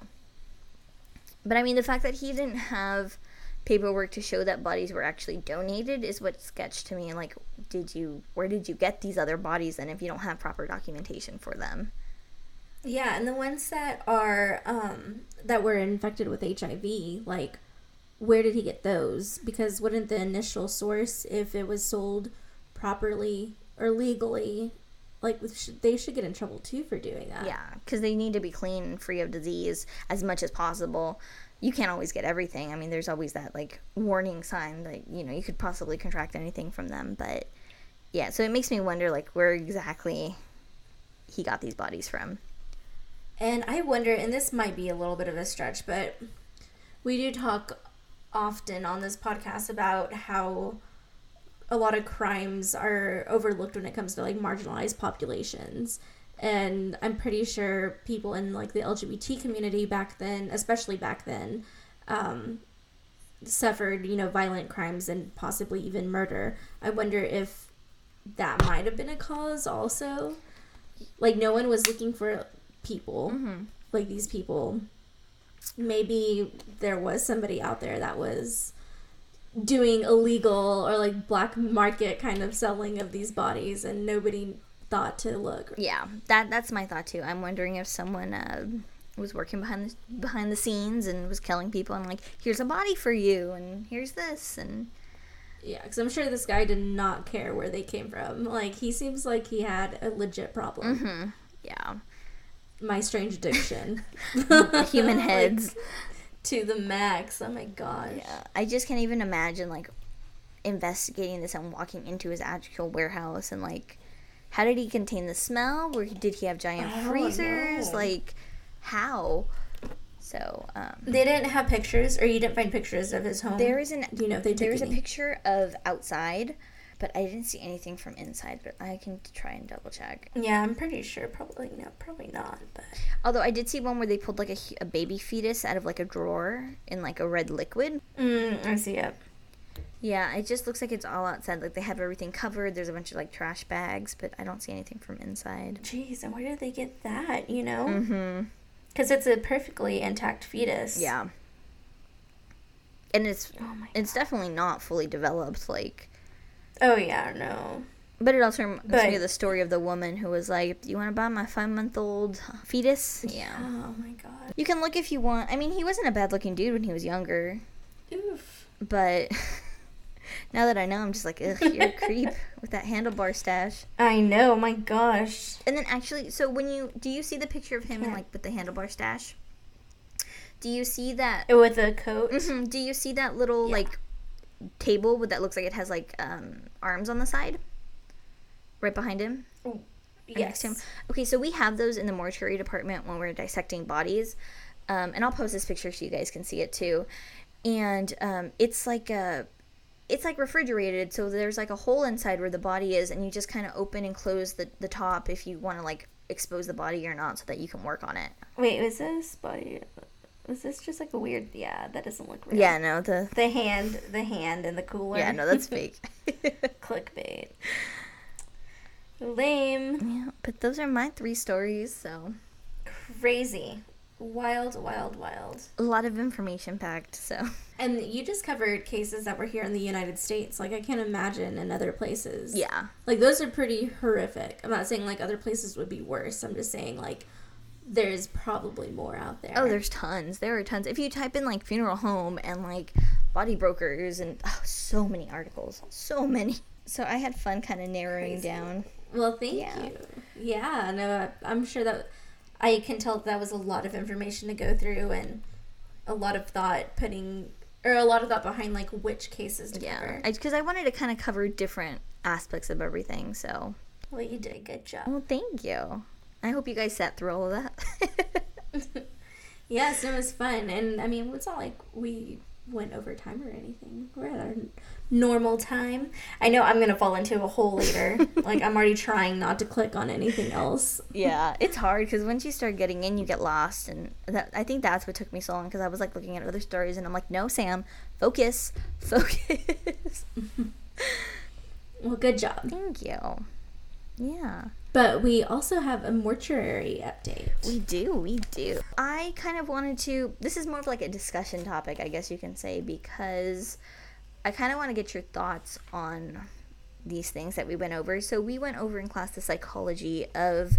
S1: But I mean, the fact that he didn't have paperwork to show that bodies were actually donated is what sketched to me. Like, did you, where did you get these other bodies then if you don't have proper documentation for them?
S2: Yeah, and the ones that are um that were infected with HIV, like where did he get those? Because wouldn't the initial source, if it was sold properly or legally, like they should get in trouble too for doing that.
S1: Yeah, because they need to be clean and free of disease as much as possible. You can't always get everything. I mean, there's always that like warning sign that you know you could possibly contract anything from them. But yeah, so it makes me wonder like where exactly he got these bodies from.
S2: And I wonder, and this might be a little bit of a stretch, but we do talk often on this podcast about how a lot of crimes are overlooked when it comes to like marginalized populations. And I'm pretty sure people in like the LGBT community back then, especially back then, um, suffered, you know, violent crimes and possibly even murder. I wonder if that might have been a cause also. Like, no one was looking for people like these people. Maybe there was somebody out there that was doing illegal or like black market kind of selling of these bodies and nobody thought to look.
S1: Yeah, that that's my thought too. I'm wondering if someone uh, was working behind the, behind the scenes and was killing people and like, here's a body for you, and here's this, and
S2: Yeah, because I'm sure this guy did not care where they came from. Like, he seems like he had a legit problem.
S1: yeah,
S2: My strange addiction.
S1: human
S2: Like,
S1: heads.
S2: to the max. Oh my gosh.
S1: Yeah, I just can't even imagine like investigating this and walking into his actual warehouse and like, how did he contain the smell? Where did he have giant
S2: don't
S1: freezers?
S2: know.
S1: Like, how? So um,
S2: They didn't have pictures, or you didn't find pictures of his home.
S1: there is an
S2: you know they
S1: there is a picture of outside, but I didn't see anything from inside. But I can try and double check.
S2: Yeah, I'm pretty sure. Probably no, probably not. But
S1: Although I did see one where they pulled like a, a baby fetus out of like a drawer in like a red liquid.
S2: mm, I see it.
S1: Yeah, it just looks like it's all outside. Like they have everything covered. There's a bunch of like trash bags, but I don't see anything from inside.
S2: Jeez, and where did they get that? You know,
S1: Mm-hmm.
S2: because it's a perfectly intact fetus.
S1: Yeah. And it's
S2: Oh my.
S1: it's definitely not fully developed. Like,
S2: Oh yeah, no.
S1: but it also reminds
S2: But-
S1: me of the story of the woman who was like, "Do you want to buy my five month old fetus?" Yeah.
S2: Oh my god.
S1: You can look if you want. I mean, he wasn't a bad looking dude when he was younger,
S2: Oof.
S1: but now that I know, I'm just like, ugh, you're a creep with that handlebar stash.
S2: I know. My gosh.
S1: And then actually, so when you do you see the picture of him in
S2: Can't.
S1: like with the handlebar stash? Do you see that?
S2: With a coat.
S1: Mhm, Do you see that little
S2: Yeah.
S1: like table with that looks like it has like um, arms on the side, right behind him? next
S2: Yes.
S1: to him? Okay, so we have those in the mortuary department when we're dissecting bodies, um, and I'll post this picture so you guys can see it too. And um, it's like a, it's like refrigerated, so there's like a hole inside where the body is, and you just kind of open and close the the top if you want to like expose the body or not, so that you can work on it.
S2: Wait, was this body? Was this just like a weird? Yeah, that doesn't look real.
S1: Yeah, no, the
S2: The hand, the hand, and the cooler.
S1: yeah, no, that's fake.
S2: Clickbait. Lame.
S1: yeah, but those are my three stories, so
S2: Crazy. Wild, wild, wild.
S1: a lot of information packed. So
S2: And you just covered cases that were here in the United States. Like I can't imagine in other places.
S1: yeah,
S2: Like those are pretty horrific. I'm not saying like other places would be worse. I'm just saying like there's probably more out there.
S1: Oh, there's tons. There are tons. If you type in like funeral home and like body brokers and oh, so many articles, so many. So I had fun kind of narrowing
S2: Crazy.
S1: down.
S2: Well, thank
S1: Yeah.
S2: you. Yeah, no, I'm sure that I can tell that was a lot of information to go through and a lot of thought putting or a lot of thought behind like which cases to
S1: Yeah,
S2: cover.
S1: because I, wanted to kind of cover different aspects of everything. So,
S2: well, you did a good job.
S1: well, thank you. I hope you guys sat through all of that.
S2: yes, it was fun, and I mean, it's not like we went over time or anything. We're at our normal time. I know I'm gonna fall into a hole later. like I'm already trying not to click on anything else.
S1: yeah, it's hard because once you start getting in, you get lost, and that I think that's what took me so long because I was like looking at other stories, and I'm like, no, Sam, focus, focus.
S2: Well, good job.
S1: Thank you. Yeah.
S2: But we also have a mortuary update.
S1: We do, we do. I kind of wanted to. This is more of like a discussion topic, I guess you can say, because I kind of want to get your thoughts on these things that we went over. So we went over in class the psychology of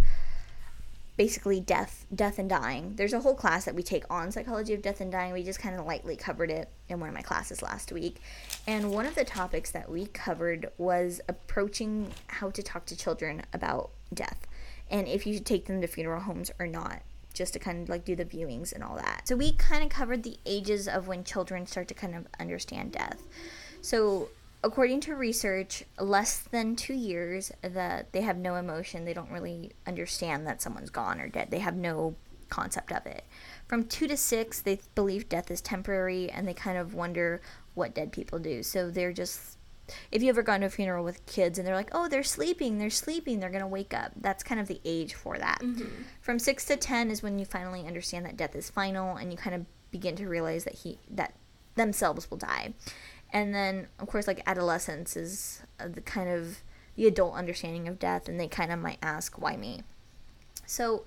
S1: basically death, death and dying. There's a whole class that we take on psychology of death and dying. We just kind of lightly covered it in one of my classes last week. And one of the topics that we covered was approaching how to talk to children about death and if you should take them to funeral homes or not just to kind of like do the viewings and all that. So we kind of covered the ages of when children start to kind of understand death. So according to research, less than two years that they have no emotion, they don't really understand that someone's gone or dead. They have no concept of it. From two to six, they believe death is temporary and they kind of wonder what dead people do. So they're just if you ever gone to a funeral with kids and they're like, oh, they're sleeping, they're sleeping, they're going to wake up. That's kind of the age for that. From 6 to 10 is when you finally understand that death is final and you kind of begin to realize that he that themselves will die. And then of course like adolescence is uh, the kind of the adult understanding of death and they kind of might ask why me. So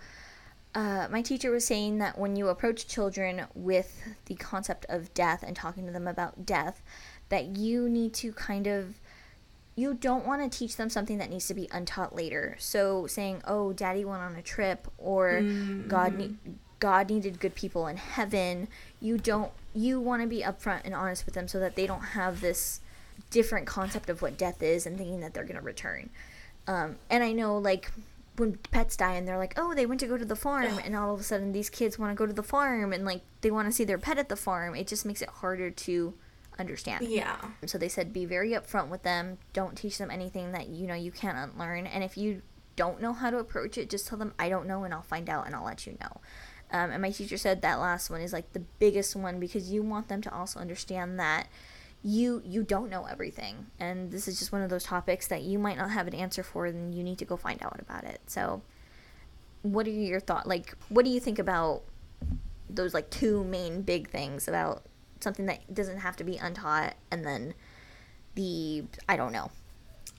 S1: uh, my teacher was saying that when you approach children with the concept of death and talking to them about death, that you need to kind of you don't want to teach them something that needs to be untaught later. So saying, "Oh, Daddy went on a trip," or "God, ne- God needed good people in heaven," you don't. You want to be upfront and honest with them so that they don't have this different concept of what death is and thinking that they're going to return. Um, and I know, like, when pets die and they're like, oh, they went to go to the farm, and all of a sudden these kids want to go to the farm and, like, they want to see their pet at the farm, it just makes it harder to understand.
S2: Yeah.
S1: So they said be very upfront with them. Don't teach them anything that you know you can't unlearn. And if you don't know how to approach it, just tell them I don't know and I'll find out and I'll let you know. Um, and my teacher said that last one is like the biggest one because you want them to also understand that you you don't know everything. And this is just one of those topics that you might not have an answer for and you need to go find out about it. So what are your thoughts like what do you think about those like two main big things about something that doesn't have to be untaught and then the i don't know?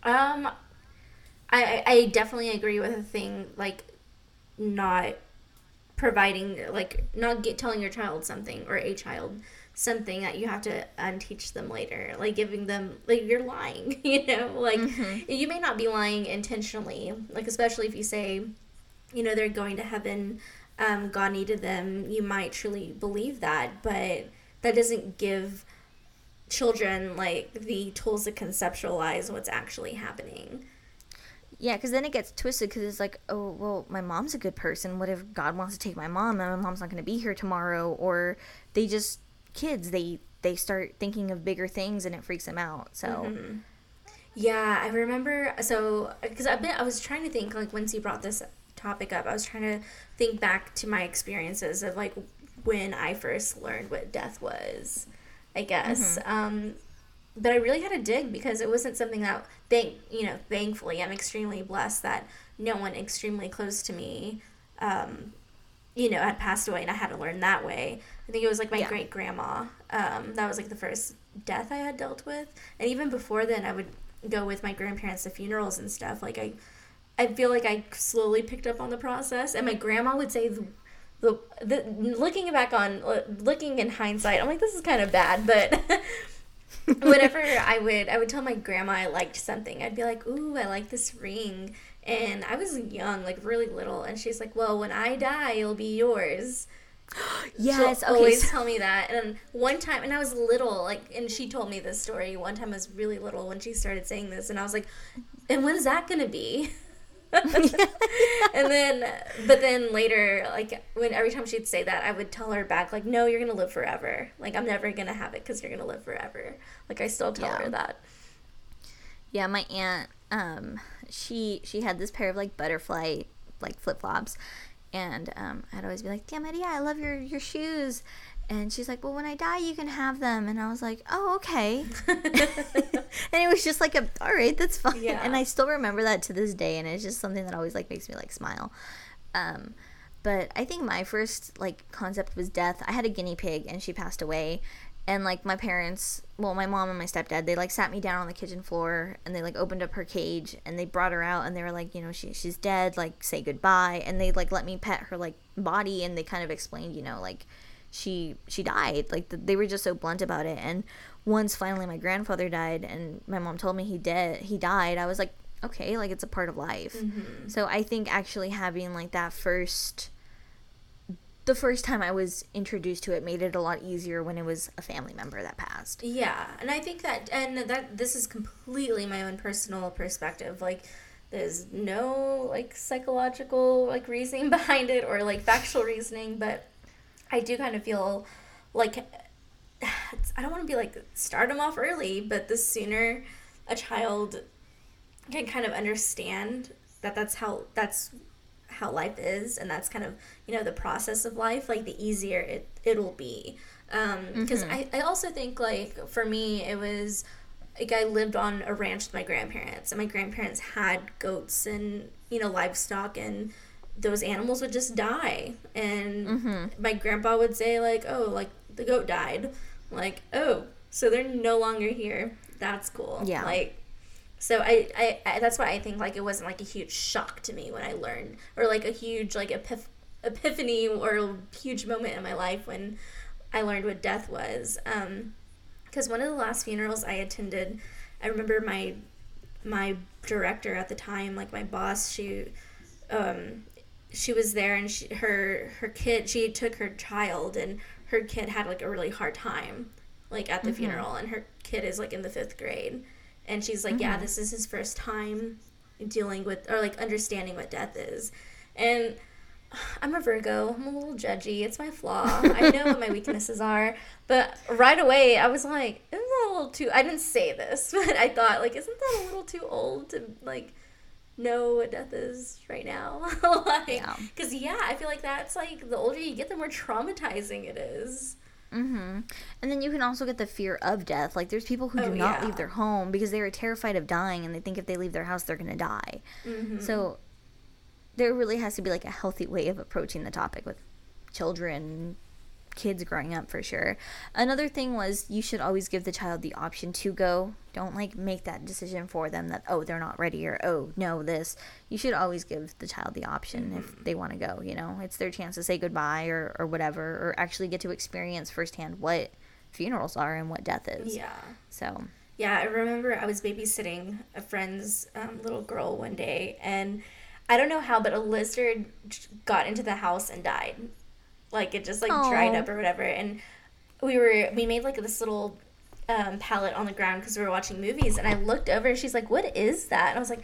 S2: Um i i definitely agree with the thing like not providing like not get telling your child something or a child something that you have to unteach them later like giving them like you're lying you know like mm-hmm. you may not be lying intentionally like especially if you say you know they're going to heaven um, god needed them you might truly believe that but that doesn't give children like the tools to conceptualize what's actually happening
S1: yeah, because then it gets twisted because it's like, oh, well, my mom's a good person. What if God wants to take my mom and my mom's not going to be here tomorrow? Or they just kids they they start thinking of bigger things and it freaks them out so mm-hmm.
S2: yeah i remember so because i've been i was trying to think like once you brought this topic up i was trying to think back to my experiences of like when i first learned what death was i guess mm-hmm. um but i really had to dig because it wasn't something that thank you know thankfully i'm extremely blessed that no one extremely close to me um you know had passed away and i had to learn that way I think it was like my yeah. great grandma. Um, that was like the first death I had dealt with, and even before then, I would go with my grandparents to funerals and stuff. Like I, I feel like I slowly picked up on the process, and my grandma would say the. The, the looking back on looking in hindsight i'm like this is kind of bad but whenever I would I would tell my grandma I liked something, I'd be like, "Ooh, I like this ring." And I was young, like really little, and she's like, "Well, when I die, it'll be yours."
S1: Yes,
S2: She'll okay. always tell me that. And one time, and I was little, like, and she told me this story. One time, I was really little when she started saying this, and I was like, "And when's that gonna be?" and then, but then later, like, when every time she'd say that, I would tell her back, like, "No, you're gonna live forever. Like, I'm never gonna have it because you're gonna live forever." Like, I still tell yeah. her that.
S1: Yeah, my aunt, um, she she had this pair of like butterfly like flip flops and um, I'd always be like, "Damn yeah, I love your your shoes." And she's like, "Well, when I die, you can have them." And I was like, "Oh, okay." and it was just like, a, "All right, that's fine." Yeah. And I still remember that to this day, and it's just something that always like makes me like smile. Um, but I think my first like concept was death. I had a guinea pig, and she passed away, and like my parents well my mom and my stepdad they like sat me down on the kitchen floor and they like opened up her cage and they brought her out and they were like you know she, she's dead like say goodbye and they like let me pet her like body and they kind of explained you know like she she died like the, they were just so blunt about it and once finally my grandfather died and my mom told me he did he died i was like okay like it's a part of life mm-hmm. so i think actually having like that first the first time I was introduced to it made it a lot easier when it was a family member that passed.
S2: Yeah, and I think that and that this is completely my own personal perspective. Like there's no like psychological like reasoning behind it or like factual reasoning, but I do kind of feel like I don't want to be like start them off early, but the sooner a child can kind of understand that that's how that's how life is and that's kind of you know the process of life like the easier it it'll be. Because um, mm-hmm. I, I also think like for me it was like i lived on a ranch with my grandparents and my grandparents had goats and you know livestock and those animals would just die. And mm-hmm. my grandpa would say like oh like the goat died. Like oh so they're no longer here. That's cool. Yeah. Like so I, I, I, that's why I think like it wasn't like a huge shock to me when I learned or like a huge like epiph- epiphany or a huge moment in my life when I learned what death was. Um, because one of the last funerals I attended, I remember my my director at the time, like my boss, she um, she was there and she, her her kid she took her child and her kid had like a really hard time like at the mm-hmm. funeral and her kid is like in the fifth grade and she's like, mm-hmm. yeah, this is his first time dealing with or like understanding what death is, and. I'm a Virgo. I'm a little judgy. It's my flaw. I know what my weaknesses are. But right away, I was like, isn't that a little too. I didn't say this, but I thought, like, isn't that a little too old to, like, know what death is right now? like, because, yeah. yeah, I feel like that's, like, the older you get, the more traumatizing it is.
S1: Mm-hmm. And then you can also get the fear of death. Like there's people who
S2: Oh,
S1: do not
S2: yeah.
S1: leave their home because they are terrified of dying and they think if they leave their house they're gonna die.
S2: Mm-hmm.
S1: So there really has to be like a healthy way of approaching the topic with children, kids growing up for sure. Another thing was you should always give the child the option to go. Don't like make that decision for them that oh they're not ready or oh no this. You should always give the child the option if they want to go, you know. It's their chance to say goodbye or or whatever or actually get to experience firsthand what funerals are and what death is.
S2: Yeah.
S1: So,
S2: Yeah, I remember I was babysitting a friend's um, little girl one day, and I don't know how, but a lizard got into the house and died. Like it just like dried up or whatever, and we were we made like this little um, pallet on the ground because we were watching movies, and I looked over and she's like, "What is that?" And I was like,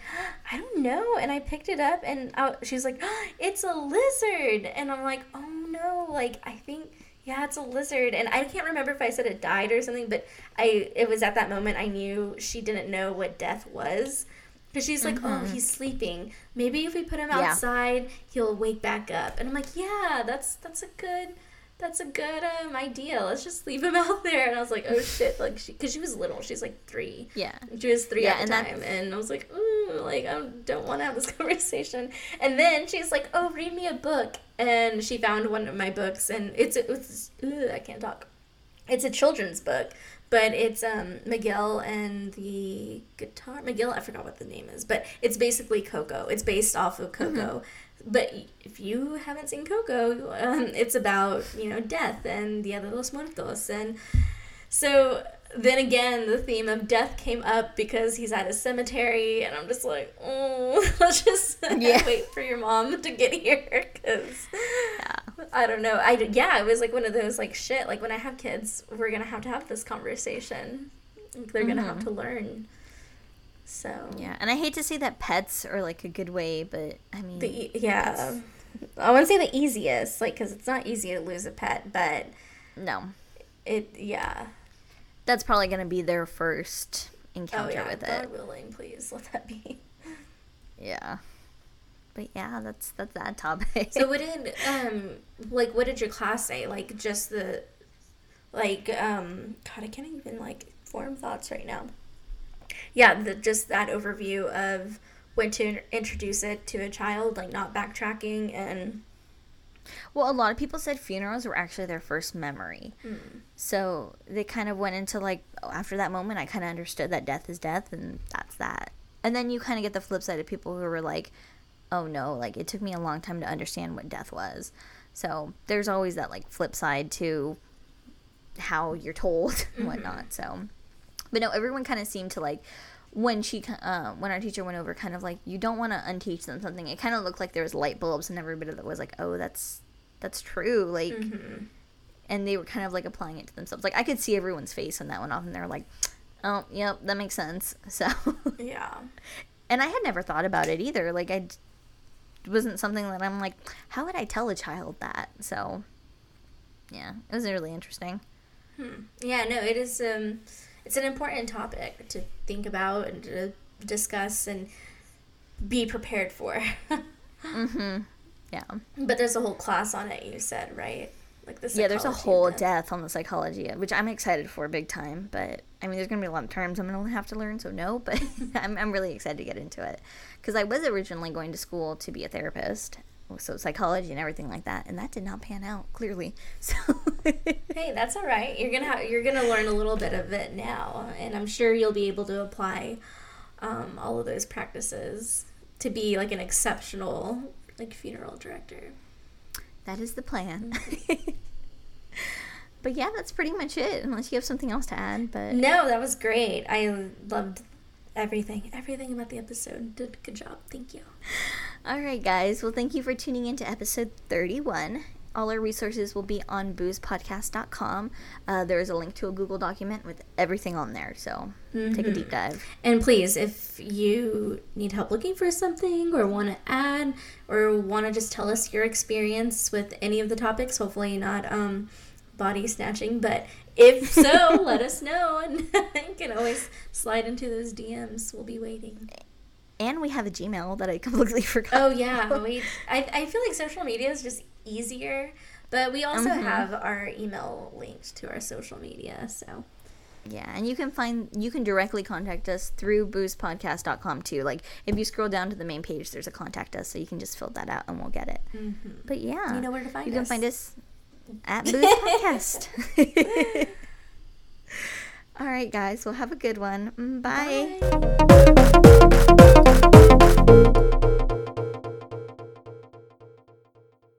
S2: "I don't know," and I picked it up, and I, she was like, "It's a lizard," and I'm like, "Oh no!" Like I think yeah, it's a lizard, and I can't remember if I said it died or something, but I it was at that moment I knew she didn't know what death was. Because she's like, oh, he's sleeping. Maybe if we put him
S1: Yeah.
S2: outside, he'll wake back up. And I'm like, yeah, that's that's a good, that's a good um, idea. Let's just leave him out there. And I was like, oh shit, like she, because she was little, she's like three.
S1: yeah.
S2: She was three
S1: Yeah,
S2: at the
S1: and
S2: time, and I was like, ooh, like I don't want to have this conversation. And then she's like, oh, read me a book, and she found one of my books, and it's it's ugh, I can't talk. It's a children's book, but it's um Miguel and the guitar. Miguel, I forgot what the name is, but it's basically Coco. It's based off of Coco. But if you haven't seen Coco, um, it's about you know death and Dia de los Muertos, and so then again, the theme of death came up because he's at a cemetery, and I'm just like, oh, let's just
S1: Yeah.
S2: wait for your mom to get here, because
S1: Yeah.
S2: I don't know. I yeah, it was like one of those like shit. Like when I have kids, we're gonna have to have this conversation. Like, they're gonna have to mm-hmm. learn. So
S1: Yeah, and I hate to say that pets are like a good way, but I mean,
S2: the e- yeah, I wouldn't say the easiest, like because it's not easy to lose a pet, but
S1: no,
S2: it yeah.
S1: that's probably gonna be their first encounter
S2: Oh
S1: encounter
S2: yeah,
S1: with
S2: God
S1: it.
S2: willing, please let that be.
S1: Yeah, but yeah, that's that's that topic.
S2: So what did um like what did your class say? Like just the like um God, I can't even like form thoughts right now. Yeah, the just that overview of when to introduce it to a child, like not backtracking and
S1: well, a lot of people said funerals were actually their first memory, so they kind of went into like oh, after that moment, I kind of understood that death is death, and that's that. And then you kind of get the flip side of people who were like, oh no, like it took me a long time to understand what death was. So there's always that like flip side to how you're told and whatnot. So, but no, everyone kind of seemed to like when she uh, when our teacher went over, kind of like you don't want to unteach them something. It kind of looked like there was light bulbs and everybody that was like, oh, that's that's true, like. And they were kind of like applying it to themselves. Like I could see everyone's face when that went off, and they were like, "Oh, yep, that makes sense." So,
S2: yeah.
S1: and I had never thought about it either. Like I wasn't something that I'm like, how would I tell a child that? So, yeah, it was really interesting.
S2: Yeah, no, it is um it's an important topic to think about and to discuss and be prepared for. mm-hmm.
S1: Yeah,
S2: but there's a whole class on it, you said, right? Like the
S1: yeah. There's a whole
S2: death.
S1: on the psychology, which I'm excited for big time. But I mean, there's gonna be a lot of terms I'm gonna have to learn, so no. But I'm I'm really excited to get into it because I was originally going to school to be a therapist, so psychology and everything like that, and that did not pan out clearly. So.
S2: Hey, that's all right. You're gonna have, you're gonna learn a little bit of it now, and I'm sure you'll be able to apply um, all of those practices to be like an exceptional like funeral director.
S1: That is the plan. Mm-hmm. but yeah, that's pretty much it. Unless you have something else to add, but
S2: No, that was great. I loved everything, everything about the episode. Did a good job. Thank you.
S1: all right, guys. Well, thank you for tuning in to episode thirty-one. All our resources will be on boozpodcast.com. Uh, there is a link to a Google document with everything on there, so take a deep dive.
S2: And please, if you need help looking for something or want to add or want to just tell us your experience with any of the topics, hopefully not um, body snatching, but if so, let us know and you can always slide into those DMs. We'll be waiting.
S1: And we have a Gmail that I completely forgot.
S2: Oh, yeah. We, I, I feel like social media is just easier, But we also
S1: Mhm.
S2: have our email linked to our social media. So
S1: Yeah, and you can find you can directly contact us through boozpodcast.com too. Like if you scroll down to the main page, there's a contact us, so you can just fill that out and we'll get it. But yeah,
S2: you know where to find us.
S1: you can find us at Booz Podcast. All right, guys. Well, have a good one. Mm, Bye.
S2: Bye.